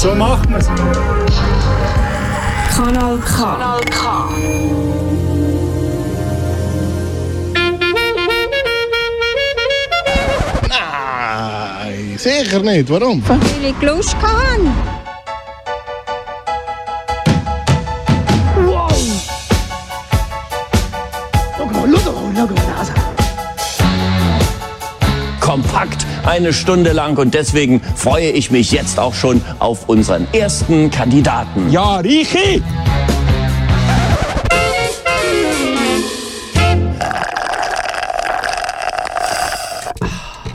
So macht man es. Kanal K. Kanal K. Nein, sicher nicht. Warum? Weil ich Lust hatte. Eine Stunde lang und deswegen freue ich mich jetzt auch schon auf unseren ersten Kandidaten. Ja, Richi!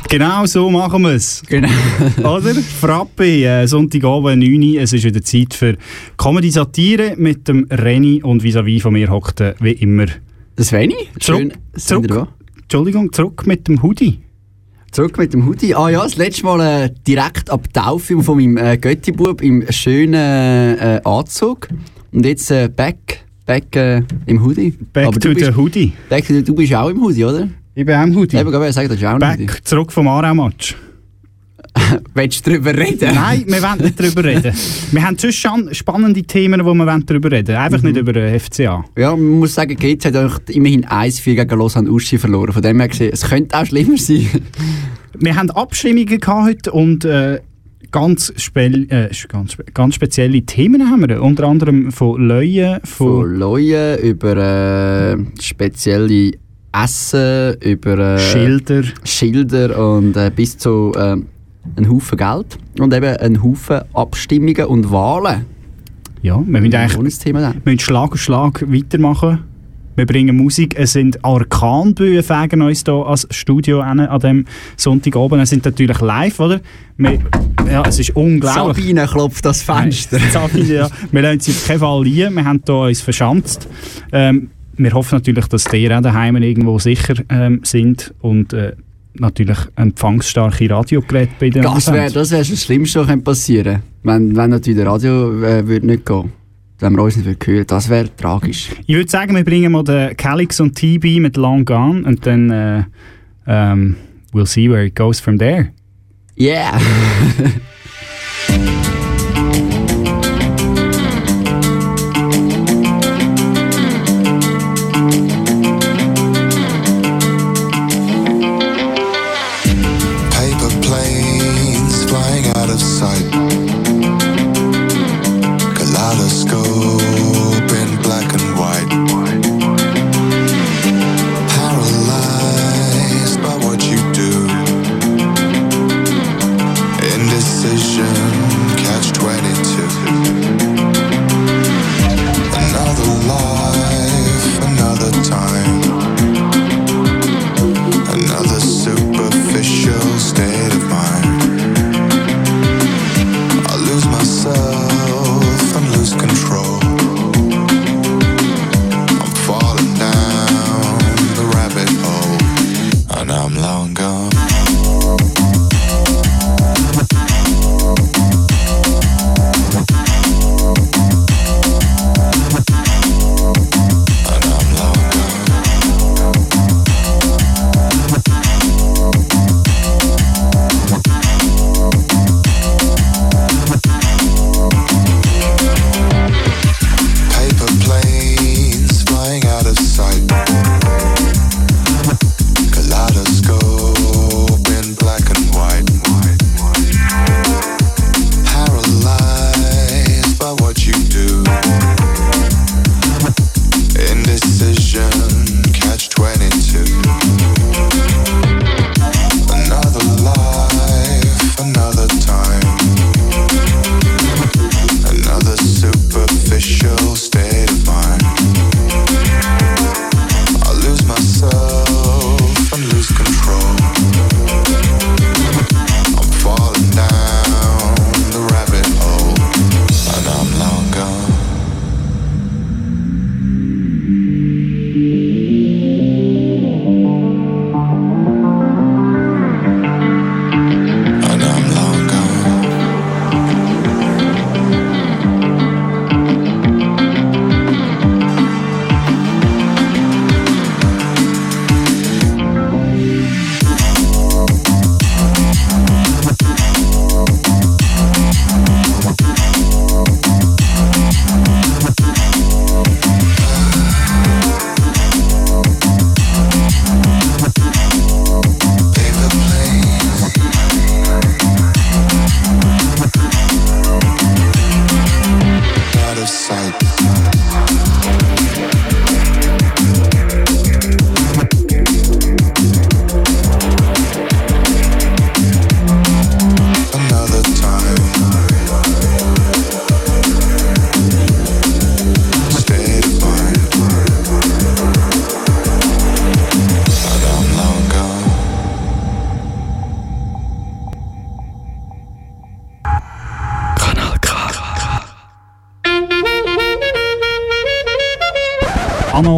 Genau so machen wir es. Genau. Oder? Frappe, äh, Sonntagabend 9 Uhr. Es ist wieder Zeit für Comedy-Satire mit dem Renny und vis-à-vis von mir hockt wie immer. Das? Schön, Zurück, da. zurück, Entschuldigung, zurück mit dem Hoodie. Zurück mit dem Hoodie. Ah ja, das letzte Mal äh, direkt ab Taufe von meinem äh, Götti-Bub im schönen äh, Anzug. Und jetzt äh, back, back äh, im Hoodie. Back Aber to bist, the Hoodie. back du bist auch im Hoodie, oder? Ich bin auch im Hoodie. Eben, ich sagen, das ist auch ein Hoodie. Back, zurück vom Aarau-Match. Willst du darüber reden? Nein, wir wollen nicht darüber reden. Wir haben sonst schon spannende Themen, wo wir darüber reden. Einfach nicht über den FCA. Ja, man muss sagen, GZ hat eigentlich immerhin 1-4 gegen Lausanne Uschi verloren. Von dem her gesehen, es könnte auch schlimmer sein. Wir haben Abstimmungen gehabt heute und äh, ganz, spe äh, ganz, spe ganz spezielle Themen haben wir. Unter anderem von Leuen, Von von Leuen über äh, spezielle Essen, über äh, Schilder. Schilder und äh, bis zu einem Haufen Geld. Und eben einen Haufen Abstimmungen und Wahlen. Ja, wir müssen eigentlich Thema müssen Schlag auf Schlag weitermachen. Wir bringen Musik. Es sind Arkanböen fegen uns hier als Studio an, an dem Sonntagabend. Es sind natürlich live, oder? Wir, ja, es ist unglaublich. Sabine klopft das Fenster. Nein, Sabine, ja. Wir lassen sie auf keinen Fall liegen. Wir haben hier uns verschanzt. Ähm, wir hoffen natürlich, dass die auch daheim irgendwo sicher ähm, sind und äh, natürlich empfangsstarke Radiogeräte bei den Das wäre das, wär das Schlimmste, was könnte passieren wenn, wenn natürlich der Radio äh, würde nicht gehen Wenn wir uns nicht hören Das wäre tragisch. Ich würde sagen, wir bringen mal den Calix und TB mit Long Gone und dann äh, ähm, we'll see where it goes from there. Yeah!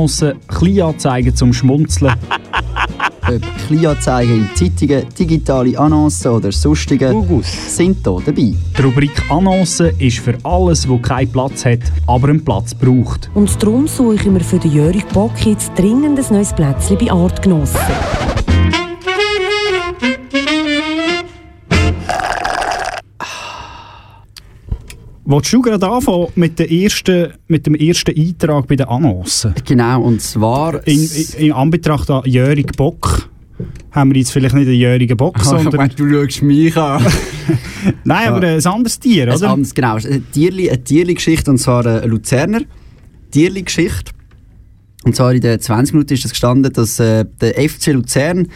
Annoncen, Kleinanzeigen zum Schmunzeln. Ob Kleinanzeigen in Zeitungen, digitale Annoncen oder sonstige sind hier dabei. Die Rubrik Annoncen ist für alles, wo keinen Platz hat, aber einen Platz braucht. Und darum suchen wir für den Jörg Bock jetzt dringend ein neues Plätzchen bei Artgenossen. Wolltest du gerade anfangen mit, der ersten, mit dem ersten Eintrag bei den Annoncen? Genau, und zwar... In, in, in Anbetracht an Jörg Bock haben wir jetzt vielleicht nicht einen Jörigen Bock, sondern... du schaust mich an. Nein, aber ein anderes Tier, Ein oder? anderes, genau, eine Tierli- eine Tierli-Geschichte, und zwar eine Luzerner Tierli-Geschichte. Und zwar in den 20 Minuten ist es gestanden, dass äh, der FC Luzern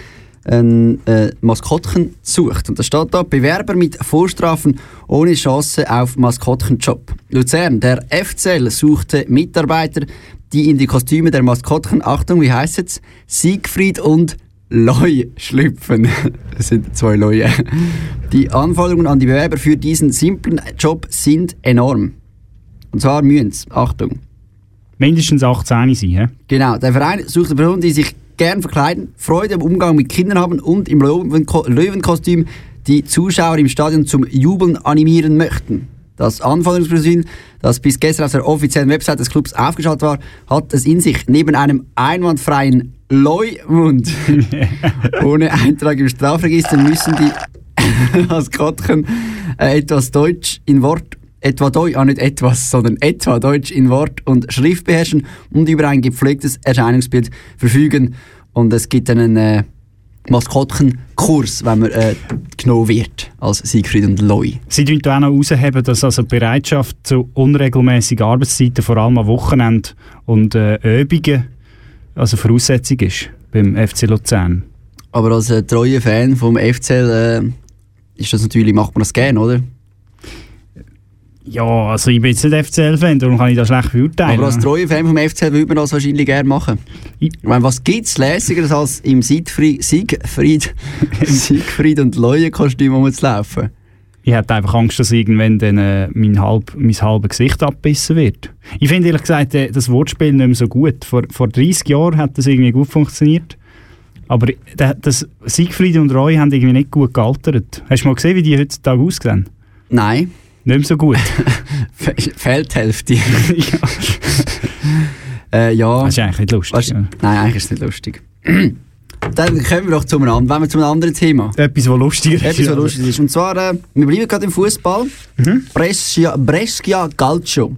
ein äh, Maskottchen sucht. Und da steht da, Bewerber mit Vorstrafen ohne Chance auf Maskottchenjob. Luzern, der FCL suchte Mitarbeiter, die in die Kostüme der Maskottchen, Achtung, wie heißt es, Siegfried und Loi schlüpfen. Das sind zwei Leute. Die Anforderungen an die Bewerber für diesen simplen Job sind enorm. Und zwar müssen Achtung, Mindestens 18 sein, hä? Genau, der Verein sucht eine Person, die sich gern verkleiden, Freude am Umgang mit Kindern haben und im Löwenko Löwenkostüm die Zuschauer im Stadion zum Jubeln animieren möchten. Das Anforderungsprofil, das bis gestern auf der offiziellen Website des Clubs aufgeschaltet war, hat es in sich. Neben einem einwandfreien Leumund ohne Eintrag im Strafregister müssen die Maskottchen äh, etwas Deutsch in Wort etwa Deutsch, ah nicht etwas, sondern etwa Deutsch in Wort und Schrift beherrschen und über ein gepflegtes Erscheinungsbild verfügen. Und es gibt einen äh, Maskottchenkurs, wenn man äh, genommen wird, als Siegfried und Loi. Sie tun da auch noch herausheben, dass also die Bereitschaft zu unregelmäßigen Arbeitszeiten, vor allem am Wochenende und äh, Übungen, also Voraussetzung ist beim FC Luzern. Aber als äh, treuer Fan vom FCL äh, ist das natürlich, macht man das gerne, oder? Ja, also ich bin jetzt nicht FCL-Fan, darum kann ich das schlecht beurteilen. Aber als treuer Fan vom FCL würde man das wahrscheinlich gerne machen. Ich- meine, was gibt es lässigeres als im Siegfried, Siegfried, Siegfried und Leue-Kostüm rumzulaufen? Ich hätte einfach Angst, dass irgendwann dann, äh, mein, halb, mein halbes Gesicht abbissen wird. Ich finde ehrlich gesagt äh, das Wortspiel nicht mehr so gut. Vor, vor 30 Jahren hat das irgendwie gut funktioniert. Aber das Siegfried und Roy haben irgendwie nicht gut gealtert. Hast du mal gesehen, wie die heutzutage aussehen? Nein, Nicht mehr so gut. Fe- fehlt die Hälfte. ja. äh, ja. Das ist eigentlich nicht lustig. Weißt, ja. nein, eigentlich ist es nicht lustig. Dann kommen wir doch zu einem, anderen- wollen wir zu einem anderen Thema. Etwas, was lustiger ist. Etwas, was lustig ist. Und zwar, äh, wir bleiben gerade im Fußball. Mhm. Brescia, Brescia Calcio.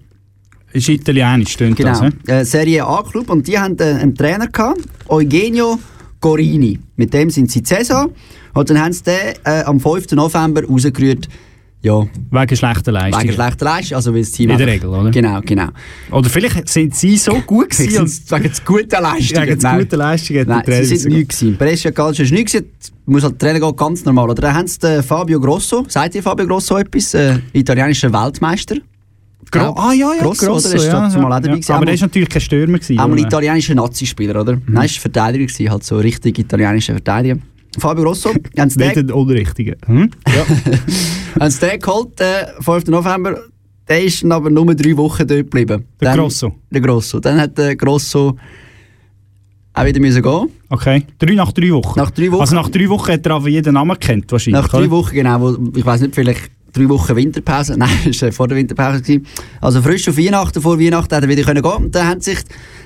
Ist italienisch, stimmt das? Genau. hä? Äh, Serie A-Club. Und die haben äh, einen Trainer gehabt, Eugenio Gorini. Mit dem sind sie Saison. Und dann haben sie den äh, am 5. November rausgerührt. Ja, Wegen schlechter Leistung. wegen schlechter Leistung. Also, weil das Team In der Regel, oder? Genau, genau. Oder vielleicht sind sie so gut gewesen. und- Wegen der guten Leistung. Wegen der guten Leistung hat Nein, Trainer sie sind nichts gewesen. Brescia Calcio ist nichts gewesen. Muss halt Trainer gehen, ganz normal. Oder dann haben sie Fabio Grosso. Sagt ihr Fabio Grosso etwas? Äh, italienischer Weltmeister. Gro ah ja, ja, Grosso, Grosso, oder? Ist ja, ja, mal ja. Aber der ist natürlich kein Stürmer gewesen. Auch ein italienischer Nazi-Spieler, oder? Nein, ist Verteidiger gewesen, halt so richtig italienischer Verteidiger. Fabio Grosso, haben sie Nicht den, den Unrichtigen. Hm? haben sie den geholt, äh, 5. November. Der ist aber nur drei Wochen dort geblieben. Der Dann- Grosso. Der Grosso. Dann hat der Grosso auch wieder müssen gehen. Okay. Drei nach drei Wochen. Nach drei Wochen. Also nach drei Wochen hat er aber jeden Namen kennt wahrscheinlich. Nach drei? Wochen, genau, wo, ich weiß nicht, vielleicht drei Wochen Winterpause. Nein, das war vor der Winterpause. Gewesen. Also frisch auf Weihnachten, vor Weihnachten hat er wieder können gehen. Dann haben sich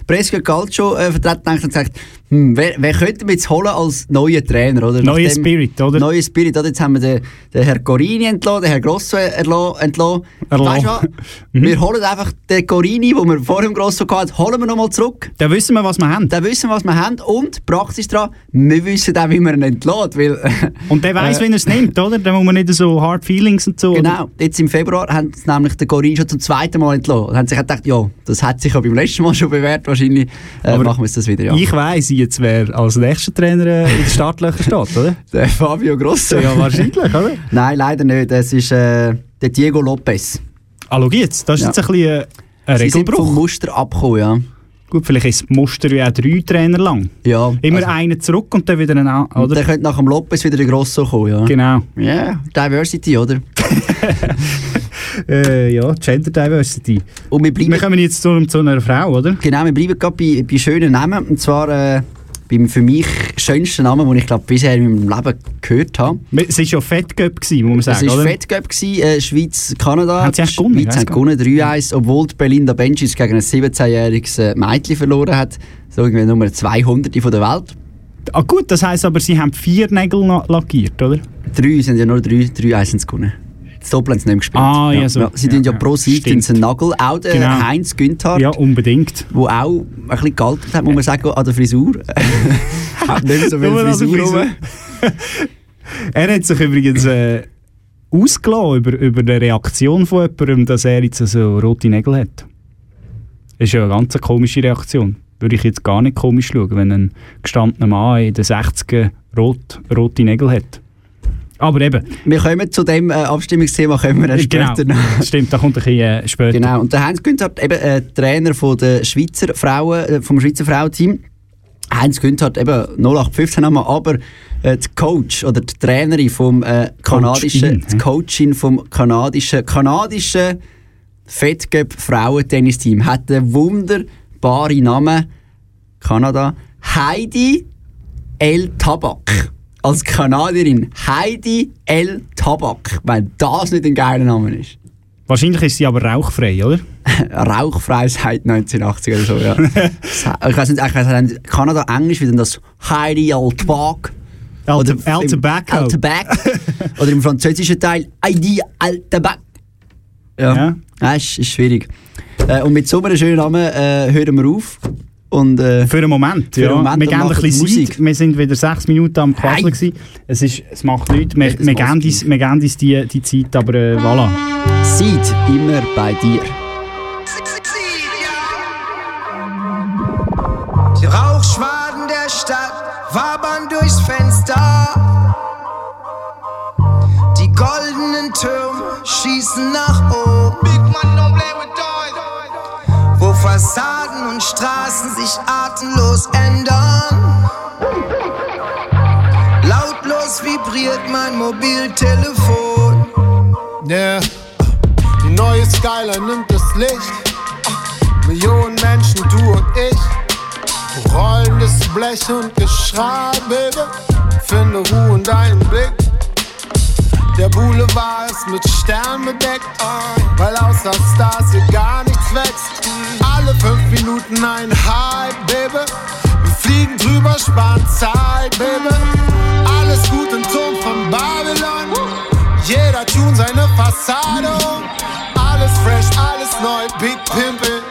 Brescia Calcio äh, vertreten gedacht und gesagt, hm, wer, wer könnte wir jetzt holen als neuer Trainer, oder? Neuer Spirit, oder? Neuer Spirit, oder? Jetzt haben wir den, den Herr Corini entlassen, den Herr Grosso entlassen. Weißt du was? Mhm. Wir holen einfach den Corini, den wir vor dem Grosso hatten, holen wir nochmal zurück. Dann wissen wir, was wir haben. Dann wissen wir, was wir haben und praktisch dran, wir wissen auch, wie man ihn entlässt, weil... Und der weiß, Äh, wenn er es nimmt, oder? Dann muss man nicht so hard feelings und so. oder? Genau, jetzt im Februar haben sie nämlich den Corin schon zum zweiten Mal entlassen. Und haben sich gedacht, ja, das hat sich ja beim letzten Mal schon bewährt, wahrscheinlich äh, machen wir jetzt das wieder, ja. Ich jetzt, wer als nächster Trainer äh, in den Startlöchern steht, oder? Der Fabio Grosso. Ja, wahrscheinlich, oder? Nein, leider nicht. Es ist äh, der Diego Lopez. Ah, schau jetzt, das ist Ja. jetzt ein bisschen äh, ein Sie sind vom Regelbruch. Muster abgekommen, ja. Gut, vielleicht ist das Muster ja auch drei Trainer lang. ja Immer also, einen zurück und dann wieder einen an, oder? dann könnte nach dem Lopez wieder der Grosso kommen, ja. Genau. Ja, Diversity, oder? äh, ja, Gender Diversity. Und wir bleiben, Wir kommen jetzt zu, zu einer Frau, oder? genau, wir bleiben gerade bei, bei schönen Namen. Und zwar äh, beim für mich schönsten Namen, den ich glaube bisher in meinem Leben gehört habe. Es war ja gewesen, muss man Es sagen, war oder? Fettgöp, äh, Schweiz-Kanada. Haben sie echt gewonnen? Schweiz hat gewonnen, 3-1, obwohl die Belinda Benchis gegen ein 17-jähriges äh, Mädchen verloren hat. So irgendwie Nummer 200 von der Welt. Ah gut, das heisst aber, sie haben vier Nägel lackiert, oder? Drei sind ja nur drei, 3-1 haben sie gewonnen. Doppel haben sie nicht gespielt. Ah, ja, so. Sie Ja, ja, ja. pro Sieg Stimmt. einen Nagel. Auch der Genau. Heinz Günther, Ja, unbedingt. der auch ein bisschen gealtert hat, muss man sagen, an der Frisur. hat nicht so viel Frisur rum. Er hat sich übrigens äh, ausgelassen über, über die Reaktion von jemandem, dass er jetzt so rote Nägel hat. Das ist ja eine ganz komische Reaktion. Würde ich jetzt gar nicht komisch schauen, wenn ein gestandener Mann in den 60er rot, rote Nägel hat. Aber eben, Wir kommen zu dem äh, Abstimmungsthema kommen wir genau, später noch. stimmt, da kommt ein bisschen äh, später. Genau, und der Heinz Günther, eben äh, Trainer von der Schweizer Frauen, äh, vom Schweizer Frauenteam. Heinz Günther, eben 0815 haben wir, aber äh, die Coach oder die Trainerin vom äh, kanadischen, Coachin, die? Coachin vom kanadischen, kanadischen Fettgöp Frauentennisteam hat einen wunderbaren Namen. Kanada. Heidi L. Tabak. Als Kanadierin. Heidi L. Tabak. Wenn das nicht ein geiler Name ist. Wahrscheinlich ist sie aber rauchfrei, oder? rauchfrei seit 1980 oder so, ja. ich weiß nicht, ich weiss nicht, Kanada Englisch, wie denn das Heidi Al Tabak. Al, Oder Al im- Tobacco. Al Tabak. Oder im französischen Teil Heidi Al Tabak. Ja, Ja. ja. ist, ist schwierig. Äh, und mit so einem schönen Namen äh, hören wir auf. Und, äh, Für einen Moment, Für ja. einen Moment wir geben ein bisschen Musik. Zeit. Wir sind wieder sechs Minuten am Quasseln. Gewesen. Es, ist, es macht nichts. Wir, wir, geben uns, wir geben uns die, die Zeit, aber äh, voilà. Seid immer bei dir. Die Rauchschwaden der Stadt wabern durchs Fenster. Die goldenen Türme schießen nach oben. Fassaden und Straßen sich atemlos ändern. Lautlos vibriert mein Mobiltelefon. Yeah. Die neue Skyline nimmt das Licht. Millionen Menschen, du und ich. Rollendes Blech und Geschrei, Baby. Finde Ruhe in deinem Blick. Der Boulevard ist mit Sternen bedeckt, weil außer Stars hier gar nichts wächst. Alle fünf Minuten ein Hype, Baby. Wir fliegen drüber, sparen Zeit, Baby. Alles gut im Turm von Babylon. Jeder tun seine Fassade. Alles fresh, alles neu, Big Pimpin.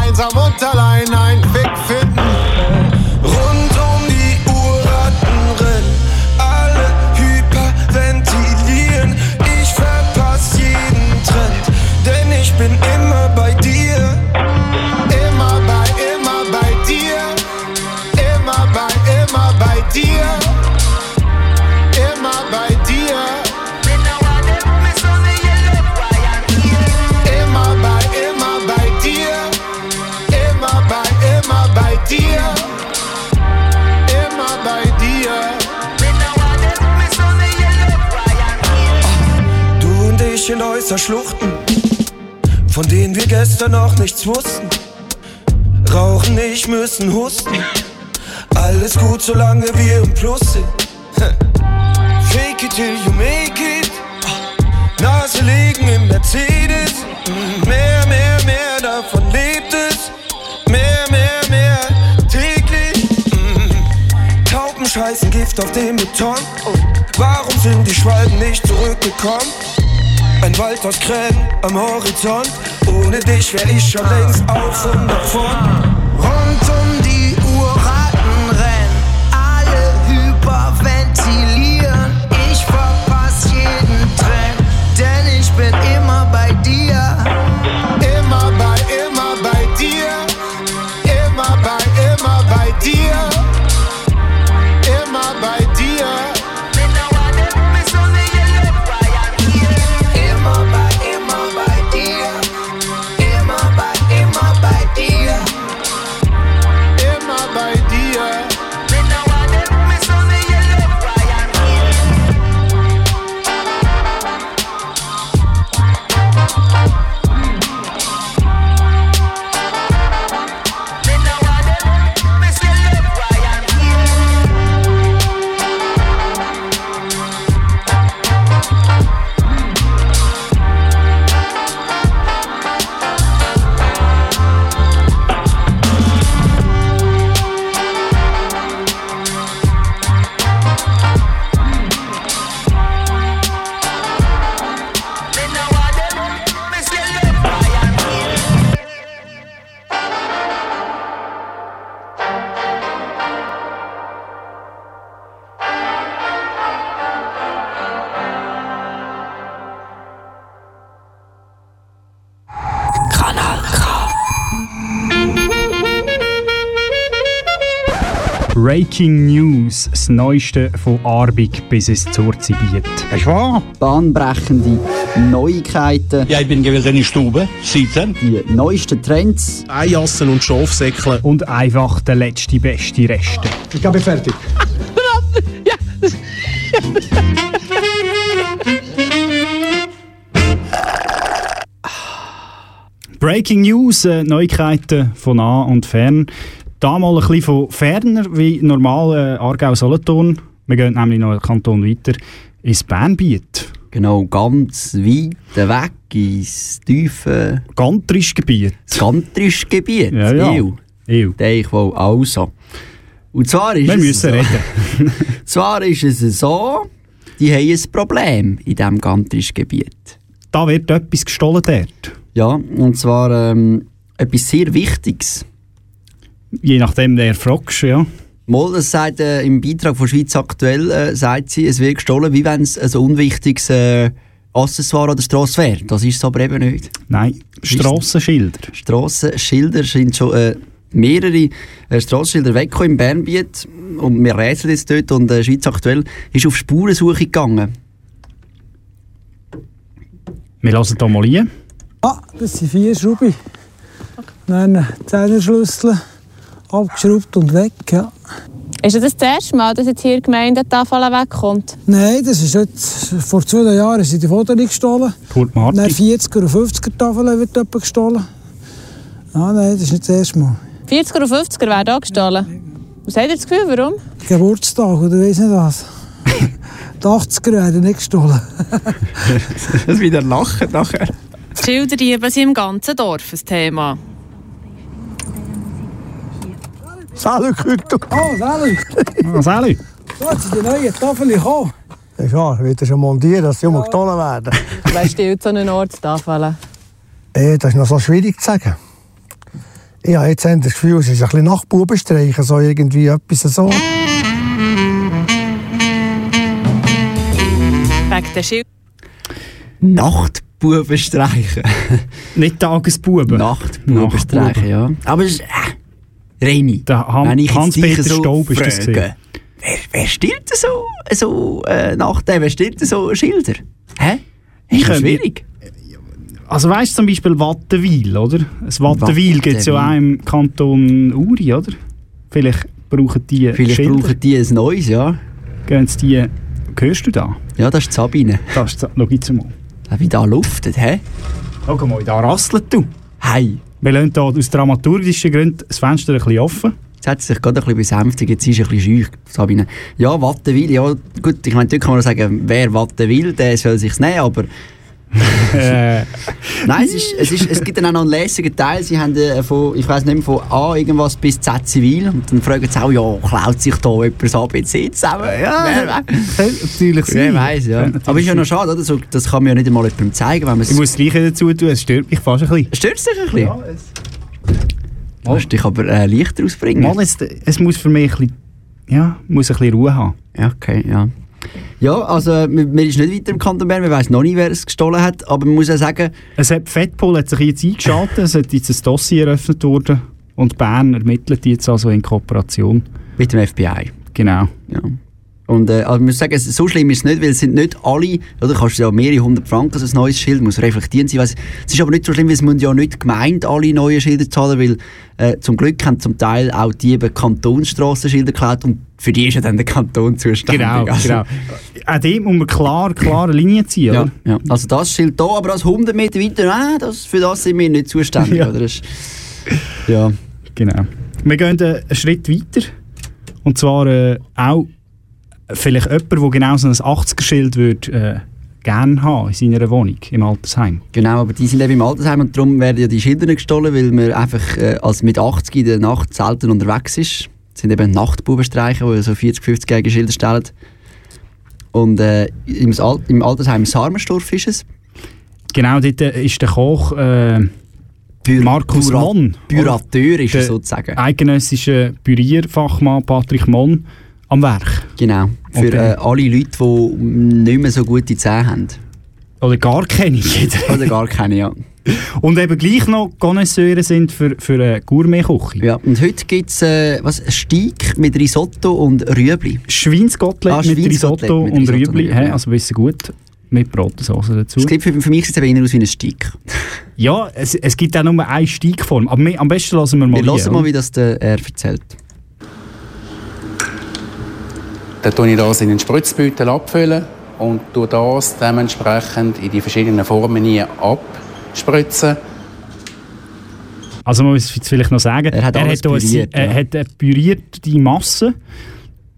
Einsam und allein ein Weg finden. Ich in Äußerschluchten, von denen wir gestern noch nichts wussten. Rauchen nicht, müssen husten. Alles gut, solange wir im Plus sind. Fake it till you make it. Nase legen im Mercedes. Mehr, mehr, mehr, davon lebt es. Mehr, mehr, mehr, täglich. Mm. Tauben scheißen Gift auf den Beton. Warum sind die Schwalben nicht zurückgekommen? Ein Wald aus Krähen am Horizont. Ohne dich wär ich schon längst auf und davon. Rund um die Uhr Ratten rennen, alle hyperventilieren. Ich verpass jeden Trend, denn ich bin immer bei dir. Breaking News, das Neueste von Arbig bis ins Zurzibiet. Ist wahr? Bahnbrechende Neuigkeiten, Ja, ich bin gewillt in die Stube, sitzen. die neuesten Trends, Eijassen und Schafsäckle. Und einfach der letzte beste Reste. Ich bin fertig. Breaking News, äh, Neuigkeiten von nah und fern. Da mal ein bisschen von ferner, wie normal äh, Aargau-Solothurn. Wir gehen nämlich noch einen Kanton weiter ins Bernbiet. genau ganz weit weg ins tiefe Gantrischgebiet. skantrische Gebiet. Ja, ja. Ew. Ew. Ich wohl also. Und zwar ist Wir es müssen so, reden. zwar ist es so, die haben ein Problem in diesem gantrischen Gebiet. Da wird etwas gestohlen dort. Ja, und zwar ähm, etwas sehr Wichtiges. Je nachdem, wer fragst, ja. Mal, das sagt äh, im Beitrag von Schweiz aktuell, äh, sagt sie, es wird gestohlen, wie wenn es ein unwichtiges äh, Accessoire an der Straße wäre. Das ist es aber eben nicht. Nein, Strassenschilder. Strassenschilder sind schon äh, mehrere äh, Strassenschilder weggekommen im Bernbiet und wir rätseln jetzt dort und äh, Schweiz aktuell ist auf Spurensuche gegangen. Wir lassen hier mal rein. Ah, das sind vier Schrauben. Dann Zehnerschlüssel abgeschraubt und weg. Ja. Ist das das erste Mal, dass jetzt hier die Gemeinde die Tafel wegkommt? Nein, das ist jetzt, vor zwei Jahren sind die Fotos gestohlen. Kurt Dann Martin. 40er und 50er Tafeln wird jemand gestohlen. Ah, nein, das ist nicht das erste Mal. 40er und 50er werden auch gestohlen. Was habt ihr das Gefühl, warum? Geburtstag oder weiss nicht was. Die 80er werden nicht gestohlen. Das wieder lachen nachher. Die Schilderdiebe sind im ganzen Dorf ein Thema. Salut, Küto. Oh, salut. Ah, Sally. So, jetzt sind die neuen Tafeln gekommen. Ja, klar, wird schon montieren, dass sie immer gestohlen werden. Wer stiehlt so einen Ort Tafeln? Äh, das ist noch so schwierig zu sagen. Ich habe jetzt das Gefühl, es ist ein bisschen nach Bubenstreichen, so irgendwie etwas so. Wegen der Schild. Nachtbuben streichen. Nicht Tagesbuben. Nachtbuben streichen, ja. Aber es ist, Reini, wenn ich jetzt Hans-Peter Staub ist das wer, wer stillt denn so, so äh, nach dem, wer stillt so Schilder? Hä? Ich könnte- schwierig? Also weißt du zum Beispiel Wattenwil, oder? Das Wattenwil gibt es ja auch im Kanton Uri, oder? Vielleicht brauchen die Vielleicht Schilder. brauchen die ein neues, ja. Gehen sie die... Hörst du da? Ja, das ist die Sabine. Das ist, schau jetzt mal. Wie da luftet, hä? Schau mal, da rasselt du. Hey. Wir lassen hier aus dramaturgischen Gründen das Fenster ein bisschen offen. Jetzt hat sie sich gerade ein bisschen besänftigt, jetzt ist ein bisschen scheu, Sabine. Ja, Wattenwil, ja, gut, ich meine, dort kann man sagen, wer Wattenwil, der soll sich's nehmen, aber Nein, es, ist, es, ist, es gibt dann auch noch einen lässigen Teil. Sie haben äh, von, ich weiß nicht mehr, von A irgendwas bis Z zivil. Und dann fragen sie auch, ja, klaut sich da jemand das ABC zusammen? Ja, wer, natürlich wer weiß, ja. Aber ist ja noch schade, oder? So, das kann man ja nicht einmal jemandem zeigen, wenn man Ich muss das Gleiche dazu tun, es stört mich fast ein bisschen. Stört es dich ein bisschen? Ja, Du musst dich aber äh, Licht rausbringen. Mal, es, es muss für mich ein bisschen, ja, muss ein bisschen Ruhe haben. Ja, okay, ja. Ja, also wir ist nicht weiter im Kanton Bern, wir wissen noch nicht, wer es gestohlen hat, aber man muss ja sagen... Es hat, Fettpol hat sich jetzt eingeschaltet, es hat jetzt ein Dossier eröffnet worden und Bern ermittelt jetzt also in Kooperation. Mit dem FBI. Genau. Ja. Und äh, also ich muss sagen, es- so schlimm ist es nicht, weil es sind nicht alle, oder kannst du ja mehrere hundert Franken, so ein neues Schild, muss reflektieren sein. Es ist aber nicht so schlimm, weil es müssen ja nicht gemeint alle neue Schilder zahlen, weil äh, zum Glück haben zum Teil auch die eben Kantonsstrassenschilder geklaut und für die ist ja dann der Kanton zuständig. Genau, Also- genau. Auch dem muss man klar, klare Linie ziehen, Ja, oder? ja. Also das Schild hier, aber als 100 Meter weiter, äh, das, für das sind wir nicht zuständig. Ja. Oder? Das ja. Genau. Wir gehen einen Schritt weiter. Und zwar äh, auch vielleicht jemand, der genau so ein 80er-Schild würde, äh, gerne haben in seiner Wohnung, im Altersheim. Genau, aber die sind eben im Altersheim und darum werden ja die Schilder nicht gestohlen, weil man einfach äh, als mit 80 in der Nacht selten unterwegs ist. Das sind eben Nachtbubenstreiche, die so 40, 50 jährige Schilder stellen. Und äh, im, Al im Altersheim Sarmenstorf ist es. Genau, dort äh, ist der Koch äh, Markus Büra- Monn. Bürateur ist er sozusagen. Eidgenössische Pürierfachmann Patrick Monn am Werk. Genau. Für Okay. äh, alle Leute, die nicht mehr so gute Zähne haben. Oder gar keine. Oder gar keine, ja. Und eben gleich noch Connoisseure sind für, für eine Gourmet-Küche. ja. Und heute gibt es äh, was, Steak mit Risotto und Rüebli. Schweinsgottlet Ah, mit Risotto mit und Risotto und Rüebli. Ja. Also wissen gut. Mit Bratensauce dazu. Das sieht für, für mich sieht es eher aus wie ein Steak. Ja, es, es gibt auch nur eine Steigform. Aber wir, am besten lassen wir mal Wir hören mal, wie das der, er erzählt. Dann tue ich das in den Spritzbeutel abfüllen und tue das dementsprechend in die verschiedenen Formen hier abspritzen. Also man muss jetzt vielleicht noch sagen, Er hat alles hier eine Si- püriert, er ja. hat eine pürierte Masse,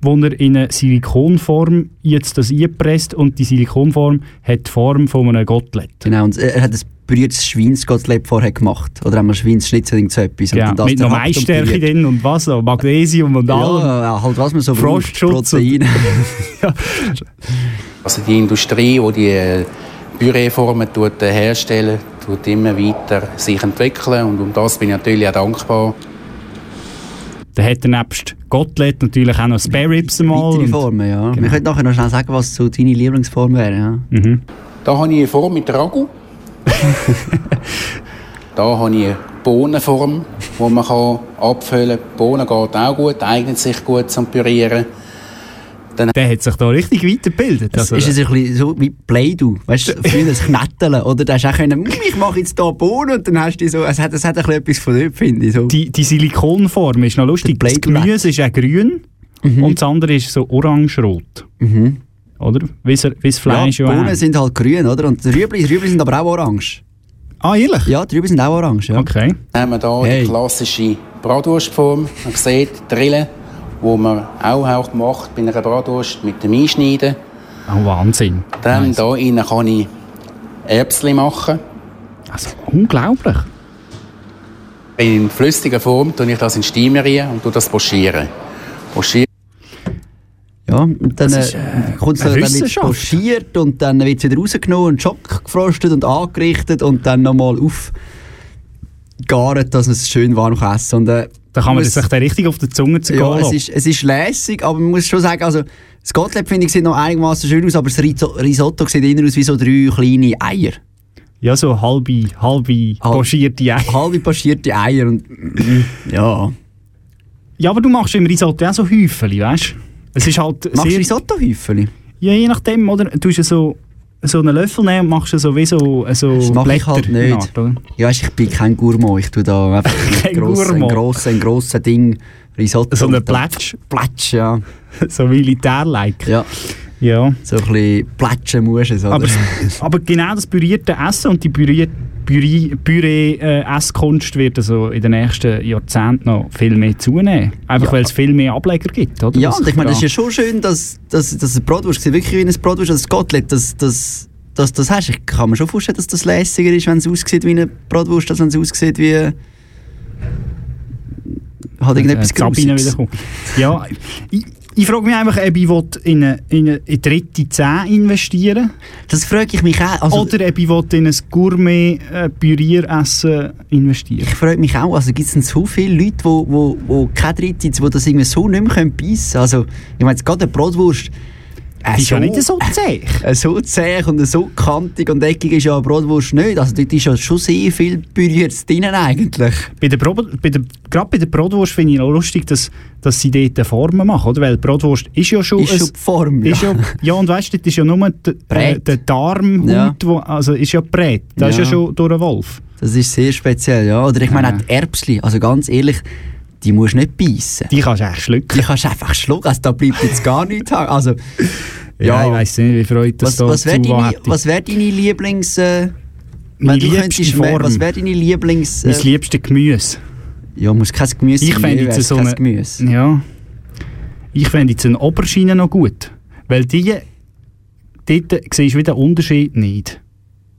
wo er in eine Silikonform jetzt das einpresst und die Silikonform hat die Form von einem Gottlet. Genau, und er hat ein püriertes Schweinsgottlet vorher gemacht. Oder haben wir Schweinsschnitzel, irgend so etwas. Ja, mit noch Maisstärke drin und was, noch, Magnesium und allem. Ja, halt was man so braucht. Frostschutz und- Protein. Also die Industrie, die die äh, Püreeformen tut, äh, herstellen, tut immer weiter sich entwickeln und um das bin ich natürlich auch dankbar. Dann hat er nebst Gottlet natürlich auch noch Spare Ribs mal. Weitere Formen, ja. Genau. Wir können nachher noch schnell sagen, was so deine Lieblingsform wäre. Ja. Mhm. Da habe ich eine Form mit Ragu. da habe ich eine Bohnenform, die man kann abfüllen kann. Bohnen geht auch gut, eignet sich gut zum Pürieren. Der hat sich da richtig weitergebildet. Das Also, ist es ein bisschen so wie Play-Doh. Weißt du, früher das Knetteln. Oder da hast du auch können, «Mm, ich mache jetzt hier Bohnen und dann hast du so, es hat, es hat ein bisschen etwas von dort, finde ich. So. die, die Silikonform ist noch lustig. Das Gemüse ist auch grün und das andere ist so orange-rot. Mhm. Oder? Wie das, Ja, Fleisch die ja, Bohnen sind halt grün, oder? Und die Rüebli, Rüebli sind aber auch orange. Ah, ehrlich? Ja, die Rüebli sind auch orange, ja. Okay. Dann haben wir hier Hey. die klassische Bratwurstform. Man sieht die Die man auch, auch macht bei einer Bratwurst mit dem Einschneiden. Oh, Wahnsinn. Dann Nice. hier innen kann ich Erbsli machen. Also, unglaublich. In flüssiger Form tue ich das in Steamerie und tue das pochieren. Pochieren Ja, und dann ist, äh, äh, kommt es dann pochiert und dann wird es wieder rausgenommen und Schock gefrostet und angerichtet und dann nochmal aufgart, dass man es schön warm kann essen Und, äh, Da kann man muss- sich da richtig auf die Zunge zu Ja, es ist, es ist lässig, aber man muss schon sagen, also das Gottlieb finde ich sieht noch einigermaßen schön aus, aber das Riso- Risotto sieht eher aus wie so drei kleine Eier. Ja, so halbe, halbe pochierte Eier. Halbe pochierte Eier und mm, ja. Ja, aber du machst im Risotto auch so Häufchen, weißt du? Es ist halt Machst du. Risotto-Häufchen? Ja, je nachdem, oder? Du tust ja so, so einen Löffel nehmen und machst so wie so, so Das mache ich Blätter. halt nicht. Art, oder? Ja, ich bin kein Gourmand, ich tue da einfach ein grosses, ein grosses, ein grosses Ding Risotto. So dann- Plätsch. Plätsch, ja. so Militär-like. ja. Ja. So ein bisschen plätschen musst du es? Aber, aber genau das pürierte Essen und die pürierte Püree-Esskunst wird also in den nächsten Jahrzehnten noch viel mehr zunehmen. Einfach Ja. weil es viel mehr Ableger gibt, oder? Ja, und ich meine, das ist ja schon schön, dass, dass, dass ein Bratwurst wirklich wie ein Bratwurst, das Gottlet, dass das dass das hast. Ich kann mir schon vorstellen, dass das lässiger ist, wenn es aussieht wie eine Bratwurst, als wenn es aussieht wie halt irgendetwas äh, Grusiges. Ja, ich, ich frage mich einfach, ob ich in eine, in eine in dritte 10 investieren Das frage ich mich auch. Also, oder ob ich in ein Gourmet-Pürieressen investieren ich frage mich auch, also gibt es denn so viele Leute, wo, wo, wo keine Dritte, die das irgendwie so nicht mehr beißen können? Also, ich meine, gerade eine Bratwurst, äh, Die ist ja nicht so zäh. Äh, so zäh und so kantig und eckig ist ja eine Bratwurst nicht. Also dort ist ja schon sehr viel Püriertes drin eigentlich. Bei der Bro bei der, gerade bei der Bratwurst finde ich auch lustig, dass, dass sie dort Formen machen, oder? Weil die Bratwurst ist ja schon... Ist ein- schon die Form, ist ja. ja, und weißt du, das ist ja nur die, äh, Brät. der Darmhaut, Ja. wo, also ist ja breit. Das ist ja Ja. schon durch einen Wolf. Das ist sehr speziell, ja. Oder ich meine Ja. auch die Erbsli, also ganz ehrlich, die musst du nicht beißen. Die kannst du echt schlucken. Die kannst du einfach schlucken, also da bleibt jetzt gar nichts hängen. Also, Ja, ich weiss nicht, wie freut das was, da was wäre deine, was wär deine Lieblings... Äh, Meine du liebste Form. Was wäre deine Lieblings... Mein Äh, liebstes Gemüse. ja, muss kein Gemüse Ich sein, fände nee, jetzt so kein eine, Gemüse. Ja. Ich fände jetzt eine Oberschiene noch gut. Weil die dort siehst du wieder den Unterschied nicht.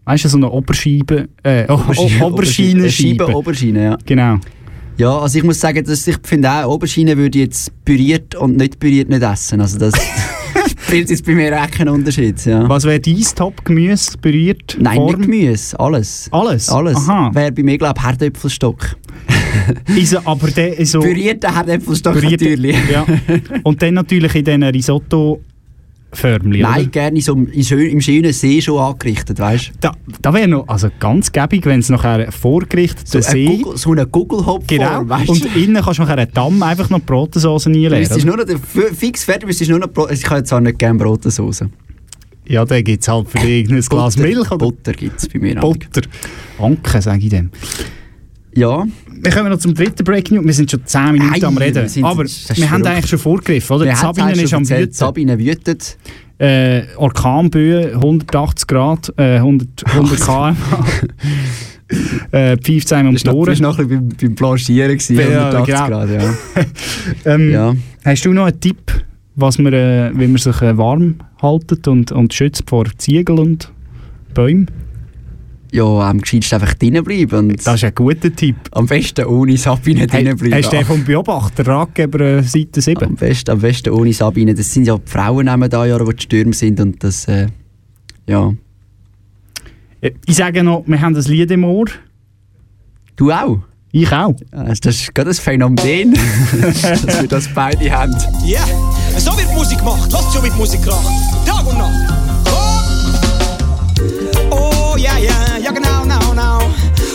Weißt du, so eine Oberscheibe, äh, Oberschiene- Oberschienenscheibe. Scheibe, Oberschiene, ja. Genau. Ja, also ich muss sagen, dass ich finde auch, Oberschiene würde ich jetzt püriert und nicht püriert nicht essen. Also das spielt jetzt bei mir auch keinen Unterschied. Ja. Was wäre dein Top-Gemüse berührt? Nein, Form? nicht Gemüse, alles. Alles? Alles. Aha. Wäre bei mir, glaube ich, Herdöpfelstock. Ist er- aber der ist so... Pürierter Herdöpfelstock Pürierte- natürlich. Ja. Und dann natürlich in diesen Risotto-Förmchen, Nein, oder? gerne so im, schön, im schönen See schon angerichtet, weißt du? Da, da wäre noch also ganz gäbig, wenn es nachher vorgerichteter So See... Gugel- so eine Gugelhopf Genau. weißt Und du? innen kannst du nachher einen Damm einfach noch Brotensauce Du müsstest oder? nur noch, fix fertig müsstest du nur noch, Brot- ich kann jetzt auch nicht gerne Brotensauce. Ja, dann gibt es halt für dich ein Glas Milch oder Butter gibt es bei mir. Butter. Anke, sage ich dem. Ja. Wir kommen noch zum dritten Breaking News. Wir sind schon 10 Minuten Ei, am Reden. wir Aber das wir haben eigentlich schon vorgegriffen, oder? Sabine ist schon am Wüten. Sabine wütet. Äh, Orkanböe, 180 Grad, äh, 100, 100 km. äh, pfeift einem um die Ohren. warst noch ein bisschen beim, beim Blanchieren gewesen, Ja, 180 genau. Grad, ja. Ähm, Ja. Hast du noch einen Tipp, was man, äh, wie man sich äh, warm haltet und, und schützt vor Ziegel und Bäumen? Ja, am gescheitsten einfach drinnen bleiben. Das ist ein guter Tipp. am besten ohne Sabine drinnen bleiben. Hast du den vom Beobachter, Ratgeber, äh, Seite 7? Am besten, am besten ohne Sabine. Das sind ja die Frauen da ja, die die Stürme sind und das, äh, ja. Äh, Ich sage noch, wir haben das Lied im Ohr. Du auch? Ich auch. Das ist gerade ein Phänomen, dass wir das beide haben. Ja, so wird Musik gemacht. Was so wird Musik gemacht? Tag und Nacht. Ja, genau, genau, genau.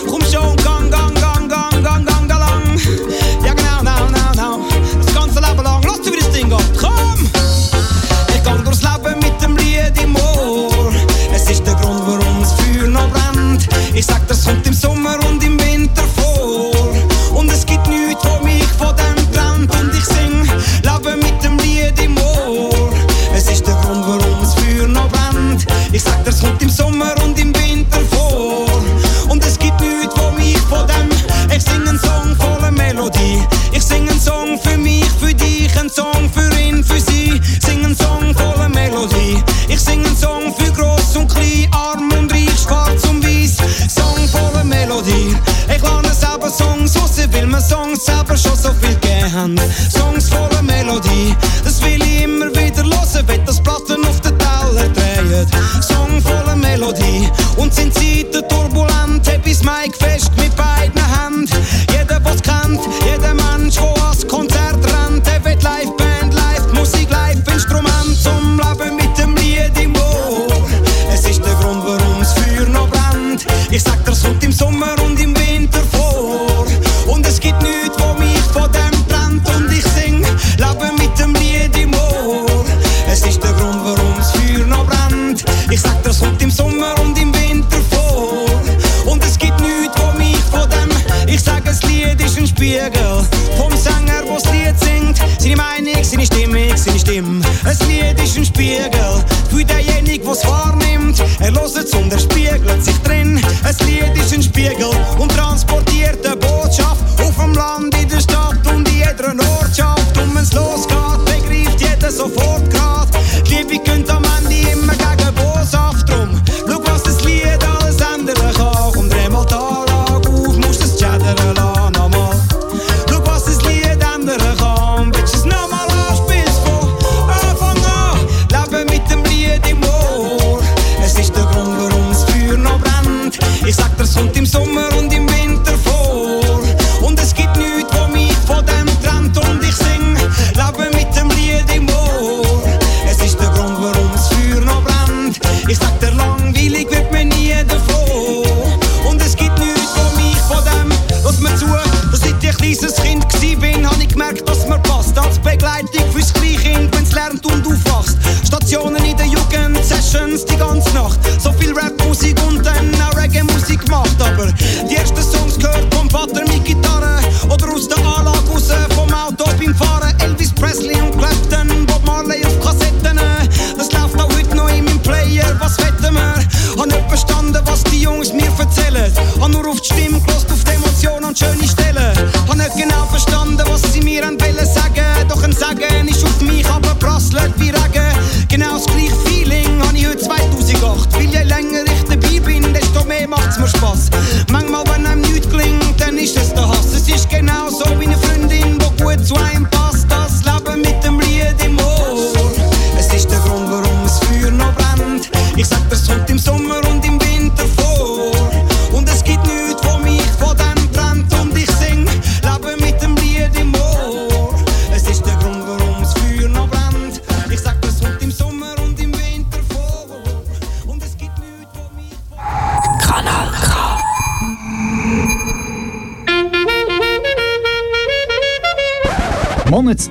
Komm schon, gang, gang, gang, gang, gang, gang da lang. Ja genau, genau, genau, genau. Das ganze Leben lang. Lass wie das Ding geht. Komm! Ich gang durchs Leben mit dem Lied im Ohr. Es ist der Grund, warum das Feuer noch brennt. Ich sag, das kommt im Sommer und im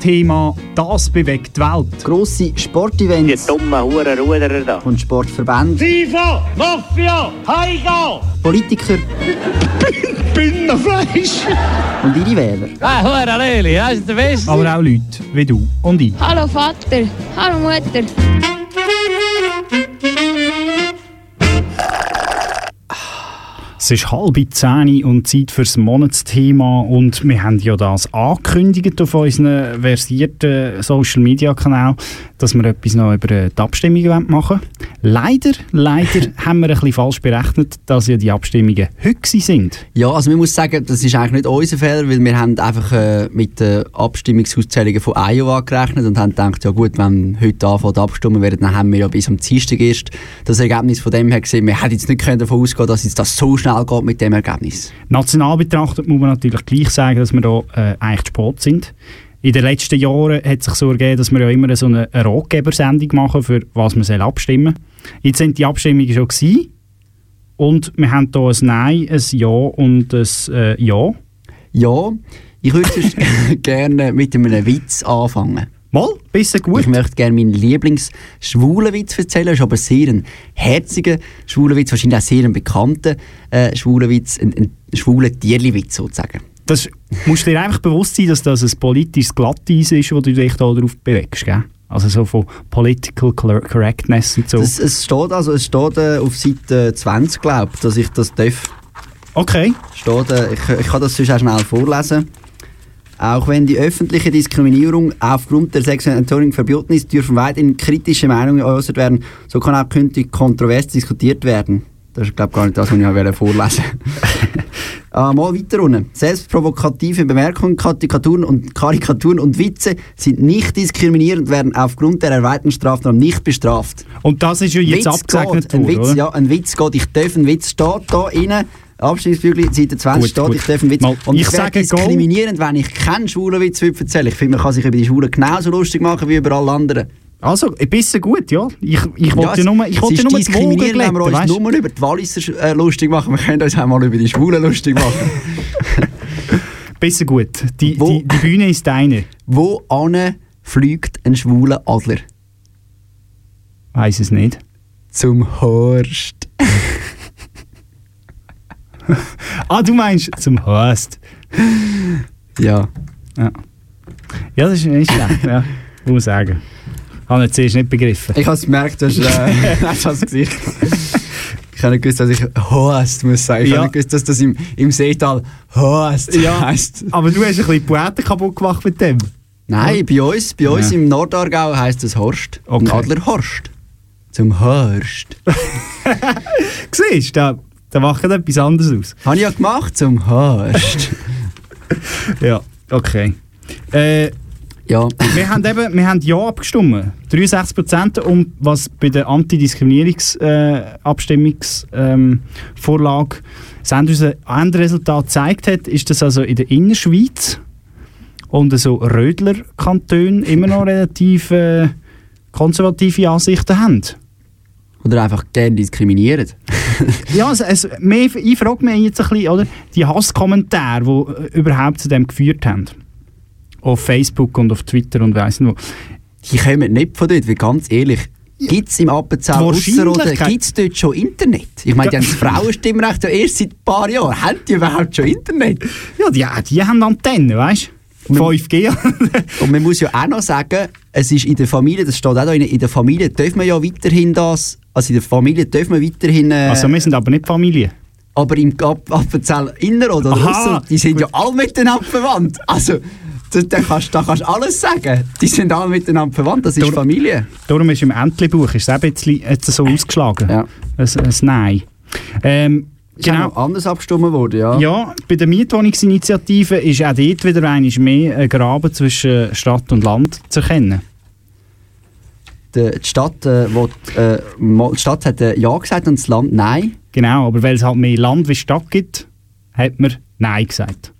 Monatsthema «Das bewegt die Welt». Grosse Sportevents. Die dummen Huren Ruderer da. Und Sportverbände. FIFA, Mafia, Heiga! Politiker Binnenfleisch! und ihre Wähler. Ah, Huren Leli, das ist der Beste. Aber auch Leute wie du und ich. Hallo Vater, hallo Mutter. Es ist halb zehn und Zeit für das Monatsthema und wir haben ja das angekündigt auf unseren versierten Social Media Kanal, dass wir etwas noch über die Abstimmungen machen wollen. Leider, leider haben wir ein bisschen falsch berechnet, dass ja die Abstimmungen heute sind. Ja, also man muss sagen, das ist eigentlich nicht unser Fehler, weil wir haben einfach äh, mit den Abstimmungsauszählungen von Iowa gerechnet und haben gedacht, ja gut, wenn heute anfängt abstimmen werden, dann haben wir ja bis am Dienstag erst das Ergebnis von dem her gesehen. Wir hätten jetzt nicht können davon ausgehen dass jetzt das so schnell geht mit dem Ergebnis. National betrachtet muss man natürlich gleich sagen, dass wir da äh, eigentlich spät sind. In den letzten Jahren hat sich so ergeben, dass wir ja immer so eine, eine Ratgebersendung machen, für was man soll abstimmen soll. Jetzt sind die Abstimmungen schon gewesen und wir haben hier ein Nein, ein Ja und ein äh, Ja. Ja, ich würde gerne mit einem Witz anfangen. Mal, bisschen gut. Ich möchte gerne meinen Lieblings-schwulen Witz erzählen. Das ist aber sehr ein herziger schwuler Witz, wahrscheinlich auch sehr ein bekannter äh, schwuler Witz, ein, ein schwuler Tierli-Witz sozusagen. Das musst dir einfach bewusst sein, dass das ein politisches Glatteis ist, wo du dich da drauf bewegst, gell? Also so von Political Cor- Correctness und so. Das, es steht also, es steht äh, auf Seite 20, glaube ich, dass ich das darf. Okay. Steht, äh, ich, ich kann das sonst auch schnell vorlesen. Auch wenn die öffentliche Diskriminierung aufgrund der sexuellen Entsorgung verboten ist, dürfen weiterhin kritische Meinungen geäußert werden. So kann auch künftig kontrovers diskutiert werden. Das ist, glaube ich, gar nicht das, was ich wollte vorlesen äh, Mal weiter unten. Selbstprovokative Bemerkungen, Karikaturen und, Karikaturen und Witze sind nicht diskriminierend und werden aufgrund der erweiterten Strafnorm nicht bestraft. Und das ist ja jetzt abgesegnet geht, ein worden, Witz, oder? Ja, ein Witz geht. Ich darf einen Witz steht da innen. Abstimmungsbügel, Seite 20 Gut, steht, gut. ich darf einen Witz. Mal, und ich sage diskriminierend, wenn ich keinen schwulen Witz würde erzählen Ich finde, man kann sich über die Schwulen genauso lustig machen wie über alle anderen. Also, ein bisschen gut, ja. Ich, ich wollte es- ja nur, ich wollte nur die Wogen diskriminierend, wenn wir uns glätten, nur über die Walliser äh, lustig machen. Wir können uns auch mal über die Schwulen lustig machen. Bisschen gut. Die, die, die Bühne ist deine. Wo ane fliegt ein schwuler Adler? Weiß es nicht. Zum Horst. Ah, du meinst zum Horst. Ja. Ja, ja das ist nicht schlecht, ja. Muss man sagen. Habe ich zuerst nicht begriffen. Ich habe es gemerkt, du hast, äh, hast das Gesicht. Ich habe nicht gewusst, dass ich Horst muss sagen. Ich Ja. habe nicht gewusst, dass das im, im Seetal Horst Ja, heisst. aber du hast ein bisschen Poeten kaputt gemacht mit dem. Nein, bei uns, bei uns Ja. im Nordaargau heisst es Horst. Okay. Adler Horst. Zum Horst. Siehst du, da, da macht gerade etwas anderes aus. Habe ich ja gemacht, zum Horst. Ja, okay. Äh, ja. wir haben eben wir haben Ja abgestimmt. 63 Prozent. Und was bei der Antidiskriminierungsabstimmungsvorlage ähm, Vorlage das Endres- Endresultat gezeigt hat, ist, dass also in der Innerschweiz und so Rödler-Kantone immer noch relativ äh, konservative Ansichten haben. Oder einfach gerne diskriminieren. Ja, es, es, mehr, ich frage mich jetzt ein bisschen, oder, die Hasskommentare, die äh, überhaupt zu dem geführt haben. Auf Facebook und auf Twitter und weiss nicht wo. Die kommen nicht von dort, weil ganz ehrlich, gibt es im Appenzell Ausserrhoden, gibt es dort schon Internet? Ich meine, die Ja. haben das Frauenstimmrecht ja erst seit ein paar Jahren. Haben die überhaupt schon Internet? Ja, die, die haben Antennen, weißt du? 5G. Und man muss ja auch noch sagen, es ist in der Familie, das steht auch da, in, in der Familie dürfen wir ja weiterhin das, also in der Familie dürfen wir weiterhin... Äh, Also wir sind aber nicht Familie. aber im App- Appenzell Innerrhoden oder Aha, die sind ja alle miteinander verwandt. Also, da, da, kannst, da kannst du alles sagen. Die sind alle miteinander verwandt, das ist Darum- Familie. Darum ist im Entlebuch ist es bisschen jetzt so ausgeschlagen. Ja. Ein, ein Nein. Ähm, Genau. genau. anders abgestimmt worden, ja. Ja, bei der Mietwohnungsinitiative ist auch dort wieder einmal mehr ein Graben zwischen Stadt und Land zu erkennen. Die, die Stadt, äh, wo die, äh, die Stadt hat äh, Ja gesagt und das Land Nein. Genau, aber weil es halt mehr Land wie Stadt gibt, hat man Nein gesagt.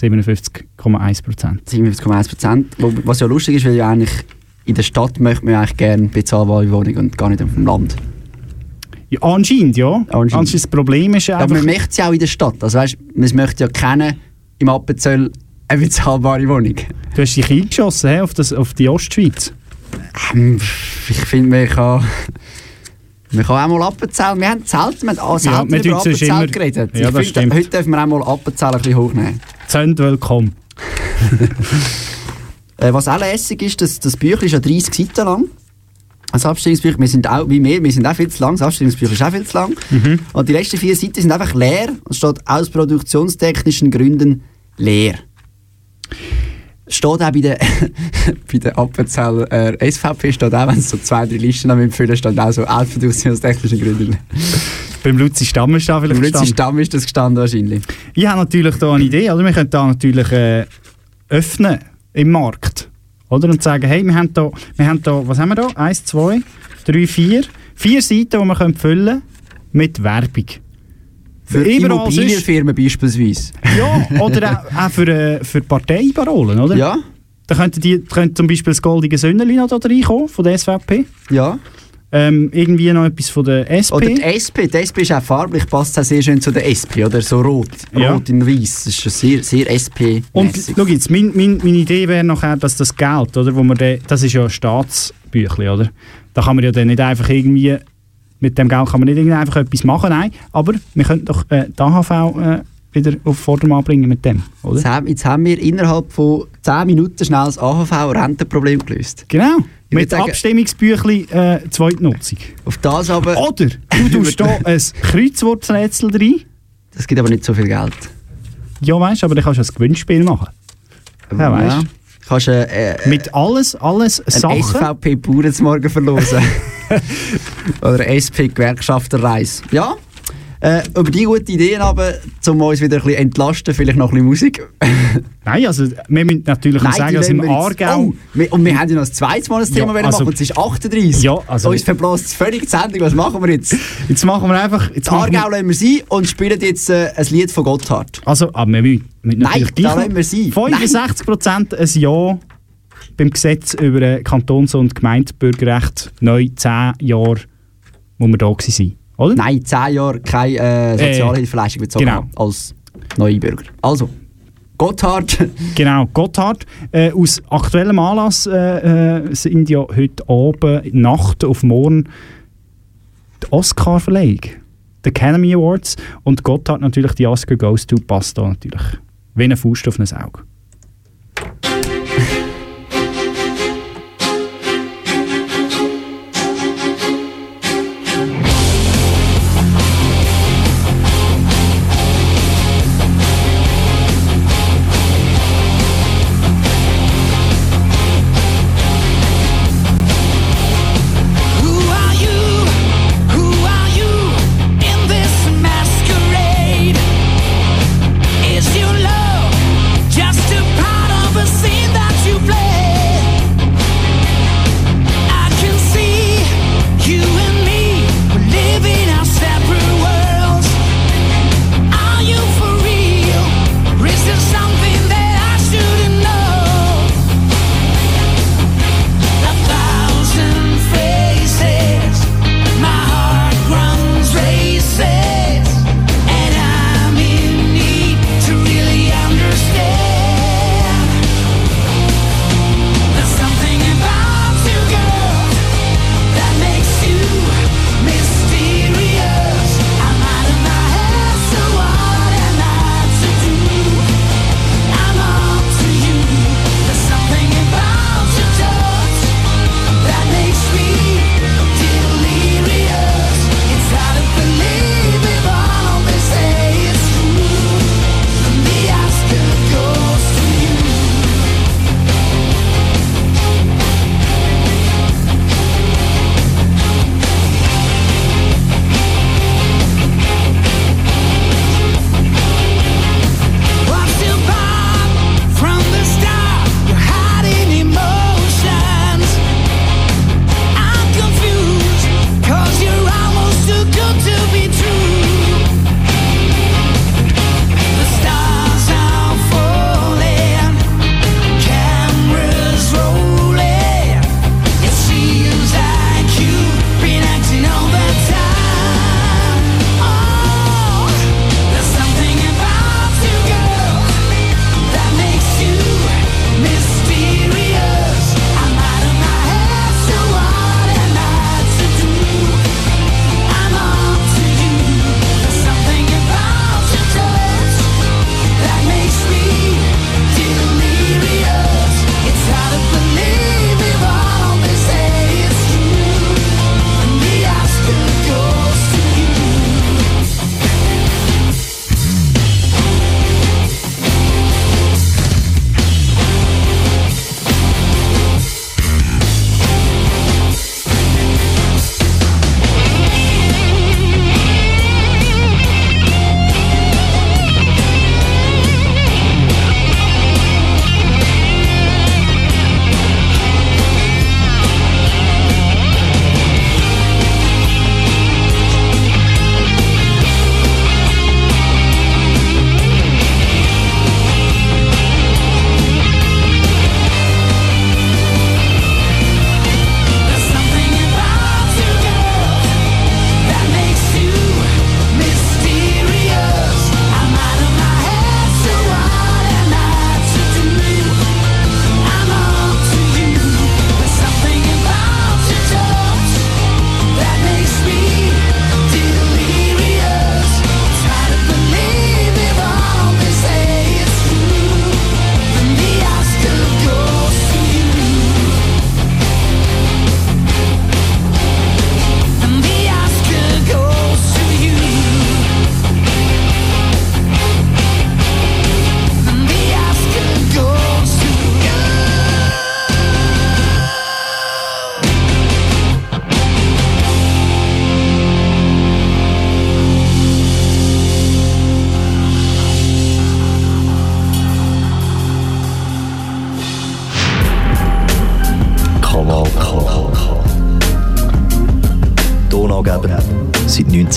57,1 Prozent. 57,1 Prozent. Was ja lustig ist, weil ja eigentlich in der Stadt möchte man ja eigentlich gerne bezahlbare Wohnung und gar nicht auf dem Land. Ja, anscheinend, ja. Anscheinend. Das Problem ist Aber einfach... man möchte es ja auch in der Stadt. Also weißt, man möchte ja kennen im Appenzell eine bezahlbare Wohnung. Du hast dich eingeschossen he, auf, das, auf die Ostschweiz. Ähm, Ich finde, man kann... Man kann auch mal Appenzell... Wir haben Zelt, wir haben auch Ja, selten wir über Appenzell immer- geredet. Ja, ich das stimmt. heute dürfen wir auch mal Appenzell ein bisschen hochnehmen. Zönd willkommen. Äh, was auch lässig ist, das, das Büchlein ist ja 30 Seiten lang. Das Abstimmungsbüchlein, wir sind auch, wie wir, wir sind auch viel zu lang, das Abstimmungsbüchlein ist auch viel zu lang. Und die letzten vier Seiten sind einfach leer und steht aus produktionstechnischen Gründen leer. Steht auch bei der, bei der Appenzeller äh, SVP, steht auch, wenn es so zwei, drei Listen am Füllen steht auch so aus produktionstechnischen Gründen. Beim Luzi Stamm ist da vielleicht Beim Luzi. Stamm ist das gestanden wahrscheinlich. Ich habe natürlich da eine Idee, oder? Wir können da natürlich äh, öffnen im Markt. Oder? Und sagen, hey, wir haben da, wir haben da was haben wir da? Eins, zwei, drei, vier. Vier Seiten, die wir können füllen mit Werbung. Für Immobilienfirmen beispielsweise. Ja, oder auch, auch für, äh, für Parteiparolen, oder? Ja. Da könnte, die, könnte zum Beispiel das Goldige Sönneli noch da reinkommen, von der SVP. Ja. Ähm, irgendwie noch etwas von der SP. Oder die SP, die SP ist auch farblich, passt auch sehr schön zu der SP, oder? So rot, Ja. rot in weiß, das ist schon sehr, sehr SP. Und schau jetzt, mein, mein, meine Idee wäre nachher, dass das Geld, oder, wo man de, das ist ja ein Staatsbüchlein, oder? Da kann man ja dann nicht einfach irgendwie, mit dem Geld kann man nicht einfach etwas machen, nein. Aber wir könnten doch äh, die AHV äh, wieder auf Vordermann bringen mit dem, oder? Jetzt haben, wir innerhalb von 10 Minuten schnell das AHV-Rentenproblem gelöst. Genau. Ich Mit sagen- Abstimmungsbüchlein äh, Zweitnutzung. Auf das aber... Oder du tust da ein Kreuzworträtsel rein. Das gibt aber nicht so viel Geld. Ja, weißt du, aber dann kannst du ein Gewinnspiel machen. Ja, weißt du. Kannst du äh, Mit alles, alles ein Sachen. SVP-Bauernsmorgen verlosen. Oder SP-Gewerkschafterreis. Ja, äh, über die guten Ideen aber, um uns wieder ein bisschen entlasten, vielleicht noch ein bisschen Musik. Nein, also wir müssen natürlich noch sagen, dass im Aargau... Oh, wir, und wir haben ja noch ein zweites Mal Ja, Thema wollen also- machen, und es ist 38. Ja, also- Uns verblasst es völlig die Sendung. Was machen wir jetzt? Jetzt machen wir einfach... Jetzt machen wir- Aargau lassen wir sein und spielen jetzt äh, ein Lied von Gotthard. Also, aber wir müssen, wir müssen Nein, natürlich da lassen wir sein. 65 Prozent ein Ja beim Gesetz über äh, Kantons- und Gemeindebürgerrecht. Neu 10 Jahre, wo wir da waren. Oder? Nein, 10 Jahre keine äh, Sozialhilfeleistung bezogen genau. als neue Bürger. Also, Gotthard. Genau, Gotthard. Äh, aus aktuellem Anlass äh, äh, sind ja heute Abend, Nacht auf morgen die Oscar-Verleihung. Die Academy Awards. Und Gotthard natürlich, die Oscar Goes to, passt da natürlich. Wie eine Faust auf ein Auge.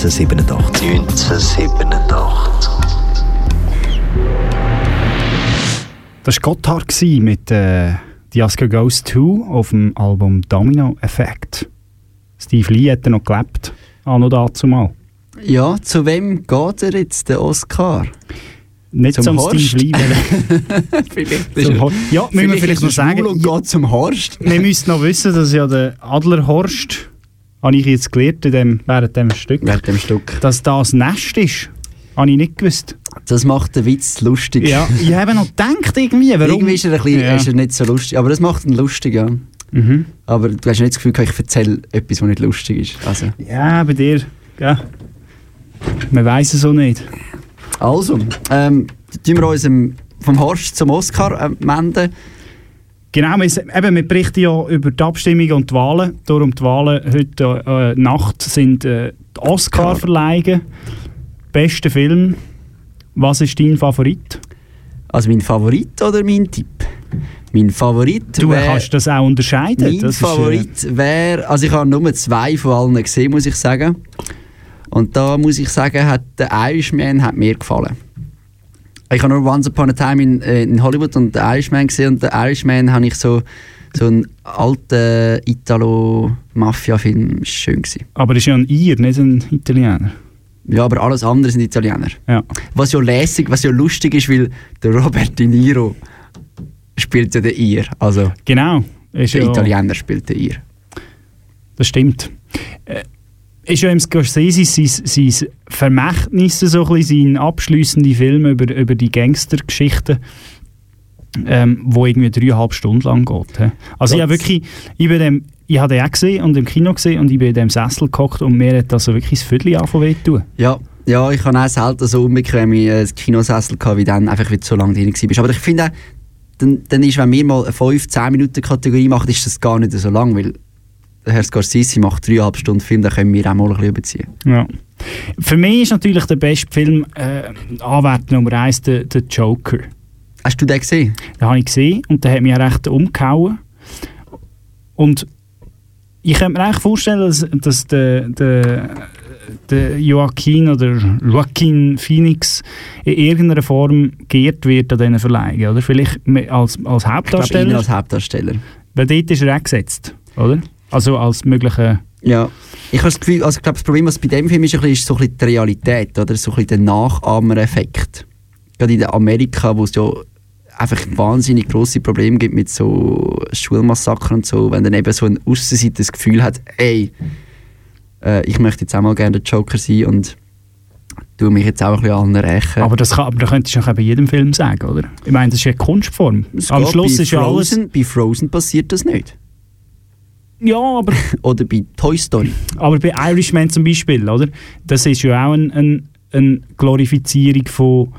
1987. 1987. Das war Gotthard mit äh, «The Oscar Goes To» auf dem Album «Domino Effect». Steve Lee hat er noch gelebt, anno dazu mal. Ja, zu wem geht er jetzt, der Oscar? Nicht zum, Horst? Steve Lee. Zum Hor- ja, müssen wir vielleicht noch sagen. und geht zum Horst. Wir müssen noch wissen, dass ja der Adlerhorst, habe ich jetzt gelernt in dem, während dem Stück, Während dem Stück. dass das Nest ist. Habe ich nicht gewusst. Das macht den Witz lustig. Ja, ich habe noch gedacht irgendwie, warum... Irgendwie ist er, ein bisschen, Ja. ist er nicht so lustig, aber das macht ihn lustig, ja. Mhm. Aber du hast nicht das Gefühl, ich erzähle etwas, was nicht lustig ist. Also, Ja, bei dir, ja. Man weiß es auch nicht. also ähm, tun wir uns ähm, vom Horst zum Oscar äh, wenden. Genau, wir, eben, wir berichten ja über die Abstimmung und die Wahlen. Darum die Wahlen heute äh, Nacht sind äh, die Oscar-Verleihungen. Bester Film. Was ist dein Favorit? Also mein Favorit oder mein Tipp? Mein Favorit Du wär- kannst das auch unterscheiden. Mein das äh, Favorit wäre, also ich habe nur zwei von allen gesehen, muss ich sagen. Und da muss ich sagen, hat der Irishman hat mir gefallen. Ich habe nur Once Upon a Time in, äh, in Hollywood und den Irishman gesehen und der Irishman habe ich so, so einen alten Italo-Mafia-Film, schön gewesen. aber ist ja ein Ir, nicht ein Italiener. Ja, aber alles andere sind Italiener. Ja. Was ja lässig, was ja lustig ist, weil der Robert De Niro spielt ja den Ir. Also Genau. Ist der ja, Italiener spielt den Ir. Das stimmt. Äh, ist ja im Scorsese sein, sein Vermächtnis, so ein bisschen, sein abschliessende Film über, über die Gangstergeschichten, ähm, wo irgendwie dreieinhalb Stunden lang geht. hä? Also ich habe wirklich, ich, bin dem, ich habe den auch gesehen und im Kino gesehen und ich bin in dem Sessel gehockt und mir hat das so wirklich das Viertel angefangen weh tun. Ja, ja, ich habe auch selten so unbequeme äh, Kinosessel gehabt, wie dann, einfach weil du so lange drin warst. Aber ich finde dann, dann ist, wenn wir mal eine 5-10 Minuten Kategorie machen, ist das gar nicht so lang, weil Herr Scorsese macht dreieinhalb Stunden Film, dann können wir auch mal ein bisschen überziehen. Ja. Für mich ist natürlich der beste Film äh, Anwärter Nummer eins der, der Joker. Hast du den gesehen? Den habe ich gesehen und der hat mich auch recht umgehauen. Und ich könnte mir eigentlich vorstellen, dass, dass der, der, der Joaquin oder Joaquin Phoenix in irgendeiner Form geehrt wird an diesen Verleihungen, oder? Vielleicht als, als Ich glaube, Hauptdarsteller. als Hauptdarsteller. Weil dort ist er auch gesetzt, oder? Also als möglicher... Ja, ich habe das Gefühl, also ich glaube, das Problem, was bei dem Film ist, ist so ein bisschen die Realität, oder? So ein bisschen der Nachahmer-Effekt. Gerade in Amerika, wo es ja einfach wahnsinnig grosse Probleme gibt mit so Schulmassakern und so, wenn dann eben so ein Aussenseiter das Gefühl hat, ey, äh, ich möchte jetzt auch mal gerne der Joker sein und tue mich jetzt auch ein bisschen allen rächen. Aber das, kann, aber das könntest du auch bei jedem Film sagen, oder? Ich meine, das ist ja Kunstform. Es Am Schluss bei ist ja alles... Frozen, Bei Frozen passiert das nicht. Ja, aber... Oder bei Toy Story. Aber bei Irishman zum Beispiel, oder? Das ist ja auch eine ein, ein Glorifizierung von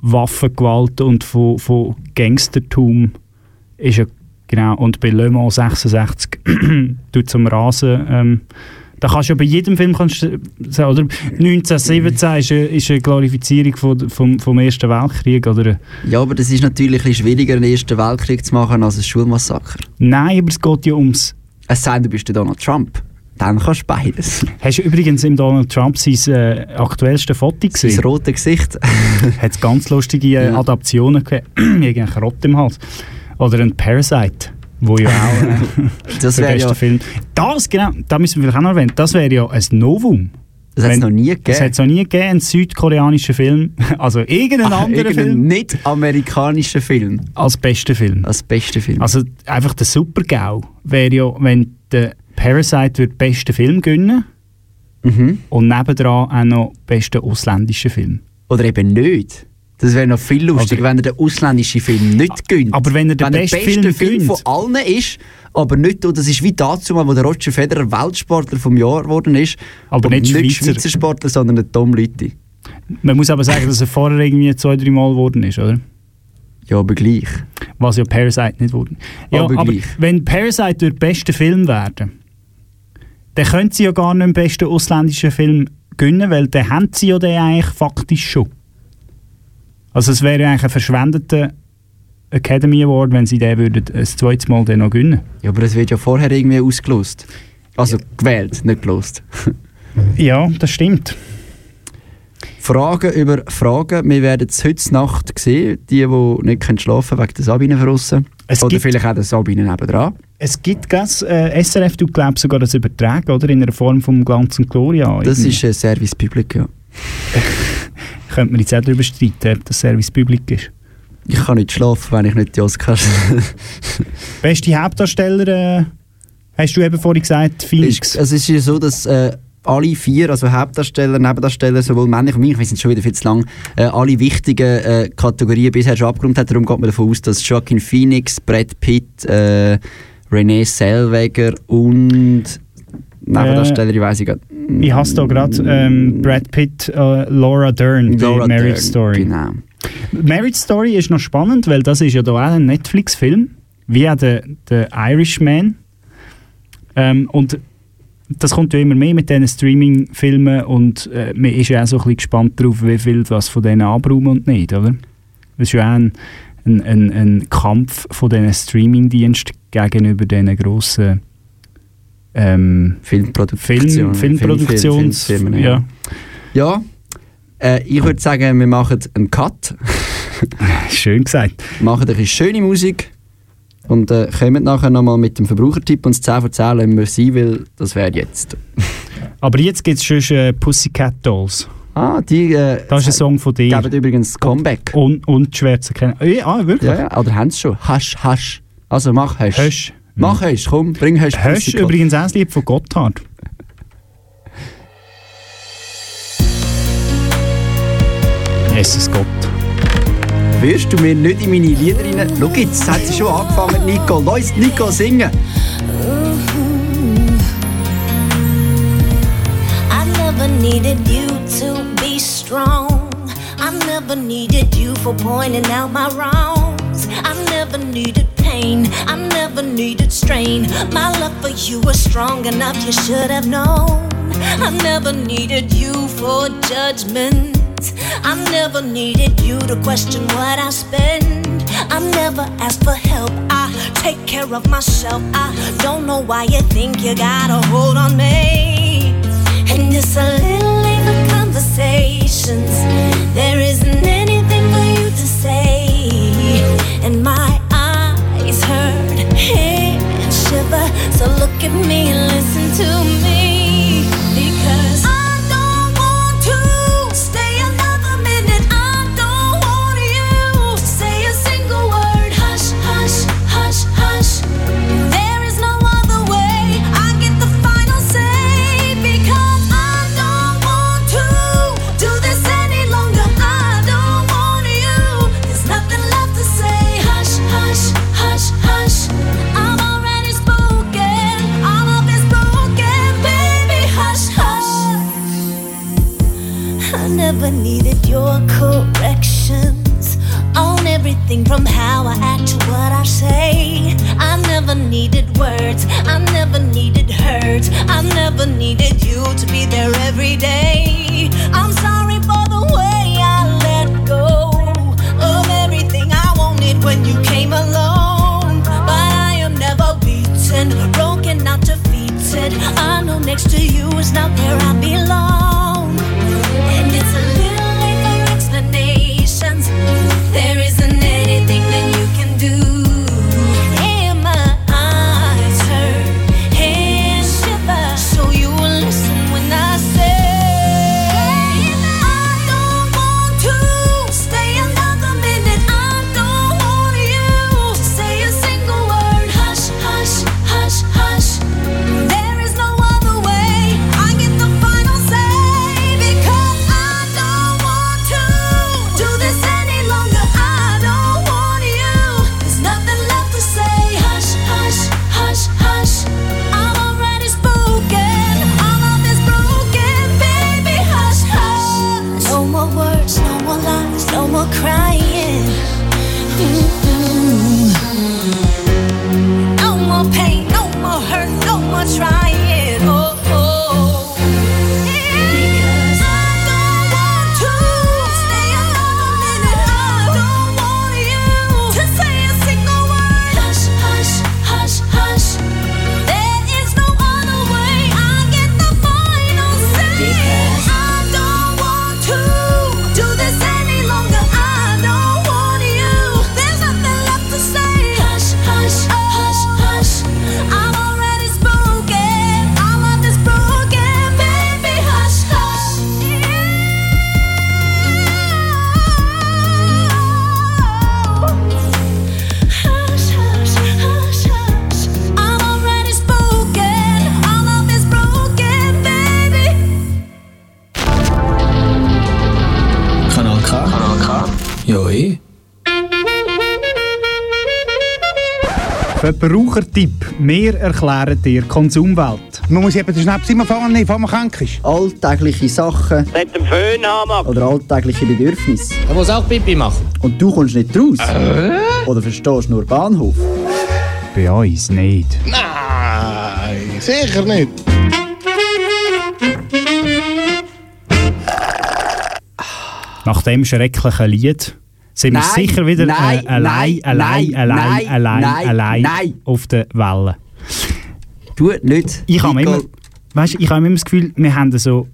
Waffengewalt und von, von Gangstertum. Ist ja, genau. Und bei Le Mans 66 tut zum Rasen. Ähm, da kannst du ja bei jedem Film kannst oder? 1917 ist eine, ist eine Glorifizierung von, vom, vom Ersten Weltkrieg, oder? Ja, aber das ist natürlich ein schwieriger, einen Ersten Weltkrieg zu machen als ein Schulmassaker. Nein, aber es geht ja ums... Es sei denn, du bist der Donald Trump. Dann kannst du beides. Hast du übrigens im Donald Trump sein äh, aktuellste Foto gesehen? Sein rotes Gesicht. hat es ganz lustige äh, Ja. Adaptionen gegeben. Irgendein Rott im Hals. Oder ein Parasite, wo ja auch äh, Das der wäre beste ja- Film. Das, genau, da müssen wir vielleicht auch noch erwähnen, das wäre ja ein Novum. Das hat es noch nie gegeben. Das hat es noch nie gegeben, einen südkoreanischen Film, also irgendeinen Ach, anderen Film, nicht-amerikanischen Film. als besten Film. Als besten Film. Also einfach der Super-GAU wäre ja, wenn der Parasite wird besten Film gewinnen Mhm. und nebendran auch noch besten ausländischen Film. Oder eben nicht. Das wäre noch viel lustiger, wenn er den ausländischen Film nicht gönnt. Aber wenn er der beste Film Film gönnt. von allen ist, aber nicht, das ist wie dazu mal, wo der Roger Federer Weltsportler vom Jahr geworden ist. Aber und nicht Schweizer. Schweizer Sportler, sondern der Tom Lütti. Man muss aber sagen, dass er vorher irgendwie zwei, drei Mal geworden ist, oder? Ja, aber gleich. Was ja Parasite nicht wurde. Ja, Aber aber, wenn Parasite der beste Film werden, dann können sie ja gar nicht den besten ausländischen Film gewinnen, weil dann haben sie ja den eigentlich faktisch schon. Also es wäre ja eigentlich ein verschwendeter Academy Award, wenn sie den würden ein zweites Mal dann noch gewinnen. Ja, aber es wird ja vorher irgendwie ausgelost. Also gewählt, nicht gelost. Ja, das stimmt. Fragen über Fragen. Wir werden es heute Nacht sehen, die, die nicht können schlafen können wegen der Sabine verrissen. Es Oder gibt- vielleicht auch der Sabine nebendran. Es gibt gas, äh, SRF, du glaubst sogar das Übertragen, oder? In einer Form vom Glanz und Gloria. Das Irgendwie. ist ein Service Public, ja. Könnte man jetzt auch darüber streiten, ob das Service Public ist. Ich kann nicht schlafen, wenn ich nicht die Oscars... Beste Hauptdarsteller, äh, hast du eben vorhin gesagt, Phoenix. Also es ist ja so, dass äh, alle vier, also Hauptdarsteller, Nebendarsteller, sowohl männlich und weiblich, wir sind schon wieder viel zu lang, äh, alle wichtigen äh, Kategorien bisher schon abgerundet hat. Darum geht man davon aus, dass Joaquin Phoenix, Brad Pitt, äh, Renee Zellweger und Nebendarsteller, ich weiss ich gerade. Ich hasse da gerade ähm, Brad Pitt, äh, Laura Dern, Laura bei Marriage Dern, Story. Genau. Marriage Story ist noch spannend, weil das ist ja da auch ein Netflix-Film, wie auch der, der Irishman. Ähm, und das kommt ja immer mehr mit diesen Streaming-Filmen und äh, man ist ja auch so ein bisschen gespannt darauf, wie viel was von denen anbrauchen und nicht, oder? Das ist ja auch ein, ein, ein, ein Kampf von diesen Streaming-Diensten gegenüber diesen grossen ähm, Filmproduktion, Film, Filmproduktions... Film- Filmfirmen, ja. Ja, äh, ich würde sagen, wir machen einen Cut. Schön gesagt. Machen ein bisschen schöne Musik und äh, kommen nachher nochmal mit dem Verbrauchertipp und das 10 von 10 lassen wir sein, weil das wäre jetzt. Aber jetzt gibt es schon äh, Pussycat Dolls. Ah, die... Äh, Das ist ein Song von dir. Geben übrigens Comeback. Und, und schwer zu erkennen. Äh, ah, wirklich? Ja, ja, oder haben sie schon? Hasch, hasch. Also mach hasch. Hasch. Mach hasch, komm, bring hasch. Hast Pussycat. übrigens auch das Lied von Gotthard. Jesus Gott. Wirst du mir nicht in meine Lieder rein... Schau jetzt, hat sie schon angefangen, Nico. Lass Nico singen. I never needed you to be strong. I never needed you for pointing out my wrongs. I never needed pain. I never needed strain. My love for you was strong enough, you should have known. I never needed you for judgment. I never needed you to question what I spend. I never asked for help. I take care of myself. I don't know why you think you got a hold on me. And it's a little late for conversations. There isn't anything for you to say. And my shiver. So look at me and listen to me. Corrections on everything from how I act to what I say. I never needed words, I never needed hurt, I never needed you to be there every day. I'm sorry for the way I let go of everything I wanted when you came along. But I am never beaten, broken, not defeated. I know next to you is not where Verbrauchertipp. Wir erklären dir Konsumwelt. Man muss eben den Schnaps immer nehmen, bevor man krank ist. Alltägliche Sachen Mit dem Föhn haben oder alltägliche Bedürfnisse. Er muss auch Pipi machen. Und du kommst nicht raus. Oder verstehst nur Bahnhof. Bei uns nicht. Nein, sicher nicht. Nach dem schrecklichen Lied sind wir Nein, sicher wieder nein, äh, allein, allein, allein, allein, allein nein. auf der Welle. Du nicht. Ich habe immer, weißt, ich habe immer das Gefühl, wir haben so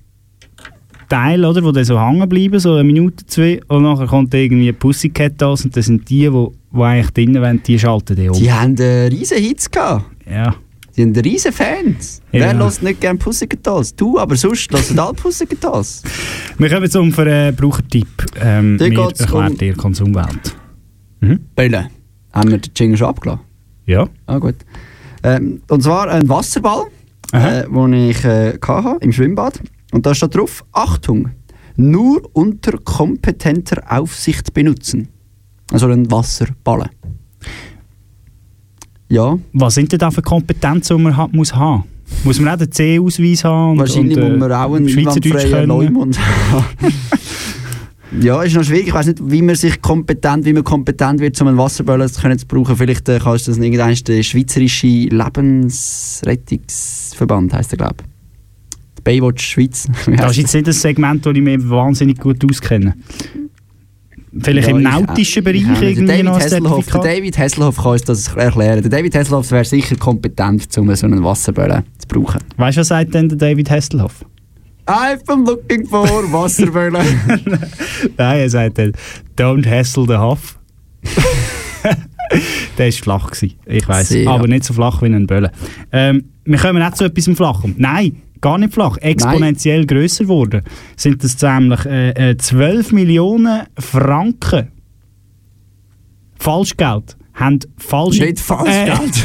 Teile, oder, wo dann so hängen bleiben, so eine Minute, zwei, und nachher kommt irgendwie Pussycat aus und das sind die, wo eigentlich drinnen wollen, die schalten die um. Die haben äh, riesen Hits gehabt. Ja. Die haben riesen Fans. Ja. Wer lässt nicht gerne Pussycat Dolls? Du, aber sonst hörst alle Pussycat Dolls. Wir kommen zum Verbrauchertipp. Ähm, Da wir erklären um- dir Konsumwelt. Böllen. Haben wir den Jingle schon abgelassen? Ja. Ah, gut. Ähm, und zwar ein Wasserball, äh, den ich äh, hatte, im Schwimmbad. Und da steht drauf: Achtung, nur unter kompetenter Aufsicht benutzen. Also ein Wasserball. Ja. Was sind denn da für Kompetenzen, die man ha muss haben? Muss man auch den C-Ausweis haben? Und, Wahrscheinlich und, äh, muss man auch einen Schweizerdeutsch einwandfreien können? Leumund haben. Ja, ist noch schwierig. Ich weiß nicht, wie man sich kompetent, wie man kompetent wird, um einen Wasserball zu können zu brauchen. Vielleicht äh, kannst du das irgendein der schweizerische Lebensrettungsverband heißt der, glaube ich. Baywatch Schweiz. Das ist jetzt nicht ein Segment, das ich mir wahnsinnig gut auskenne. Vielleicht Ja, im nautischen ich- Bereich ich- irgendwie noch David, ein Hasselhoff, der? David Hasselhoff kann uns das erklären. Der David Hasselhoff wäre sicher kompetent, um so einen Wasserball zu brauchen. Weißt du, was sagt denn der David Hasselhoff? I've been looking for Wasserbälle. Nein, er sagt dann, don't hassle the Huff. der war flach, gewesen, ich weiß, aber nicht so flach wie ein Böller. Ähm, wir kommen auch zu etwas Flachem. Nein, gar nicht flach, exponentiell grösser geworden. Sind das nämlich äh, äh, 12 Millionen Franken Falschgeld. Haben falsche... Nicht Falschgeld.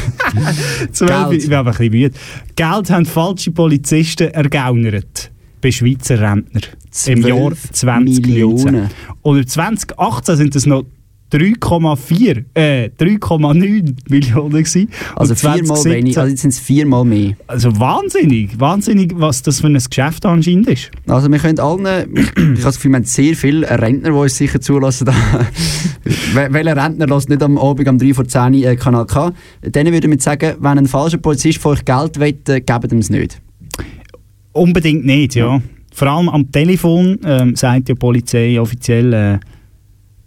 Äh, 12, Geld. ich bin aber ein bisschen müde. Geld haben falsche Polizisten ergaunert. Bei Schweizer Rentner. Im 12 Jahr 2019. Millionen. Und im 2018 sind es noch 3,4, äh, 3,9 Millionen gewesen. Also viermal 2017 wenig, also jetzt sind es viermal mehr. Also wahnsinnig, wahnsinnig, was das für ein Geschäft anscheinend ist. Also wir können allen, ich, habe das Gefühl, wir haben sehr viele Rentner, die uns sicher zulassen. Welcher Rentner lässt nicht am Abend um 3 vor 10 Uhr äh, Kanal K? Denen würde ich sagen, wenn ein falscher Polizist von euch Geld will, äh, gebt ihm es nicht. Unbedingt nicht, ja. Vor allem am Telefon ähm, sagt ja die Polizei offiziell, äh,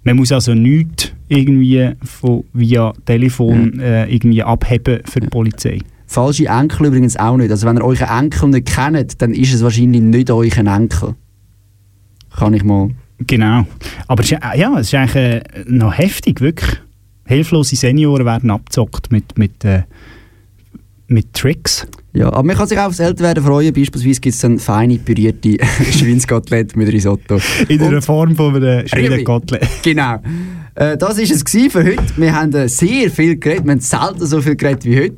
man muss also nichts irgendwie von, via Telefon äh, irgendwie abheben für die Polizei. Falsche Enkel übrigens auch nicht. Also wenn ihr euren Enkel nicht kennt, dann ist es wahrscheinlich nicht euer Enkel. Kann ich mal... Genau. Aber es ist, äh, ja, es ist eigentlich äh, noch heftig, wirklich. Hilflose Senioren werden abgezockt mit, mit, äh, mit Tricks. Ja, aber man kann sich auch aufs Älterwerden freuen. Beispielsweise gibt es dann feine, pürierte Schweinskotelett mit Risotto. In der Form von einem Ribi. Schweinekotelett. Genau. Äh, das war es für heute. Wir haben äh, sehr viel geredet. Wir haben selten so viel geredet wie heute.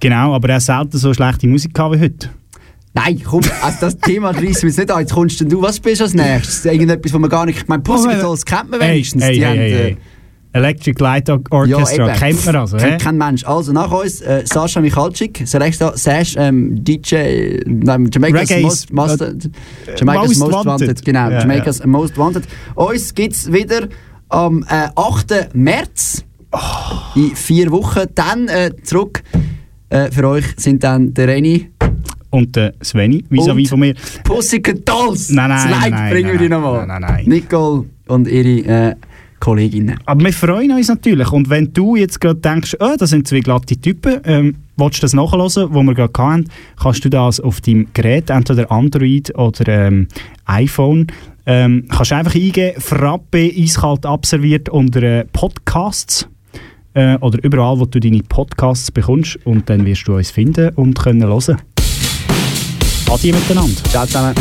Genau, aber er hat selten so schlechte Musik gehabt wie heute. Nein, komm, also das Thema reissen wir jetzt nicht an. Jetzt kommst du, was spielst du als nächstes? Irgendetwas, was man gar nicht... Ich meine, Pussycat Dolls kennt man wenigstens. Hey, Die hey, haben, hey, äh, hey. Electric Light Or- Orchestra, eben. kennt man also? Kennt kein Mensch. Also nach uns äh, Sascha Michalczyk, Selekta, Sash, ähm, DJ, nein, Jamaica's Reggae's, Most, most, äh, Jamaica's Most Most, Wanted. Wanted. Genau, Ja, Jamaica's Most Wanted. Uns gibt es wieder am äh, 8. März in vier Wochen. Dann äh, zurück äh, für euch sind dann der Reni Und der Sveni, vis-à-vis Und von mir. Pussycat Dolls. Nein, nein, das Like nein, bringen nein, wir nein, nochmal. nein, nein, nein. Nicole und ihre äh, Kolleginnen. Aber wir freuen uns natürlich. Und wenn du jetzt gerade denkst, oh, das sind zwei glatte Typen, ähm, willst du das nachhören, was wir gerade hatten, kannst du das auf deinem Gerät, entweder Android oder ähm, iPhone, ähm, kannst du einfach eingeben, Frappe eiskalt abserviert unter äh, Podcasts äh, oder überall, wo du deine Podcasts bekommst und dann wirst du uns finden und können hören. Adi miteinander. Ciao zusammen.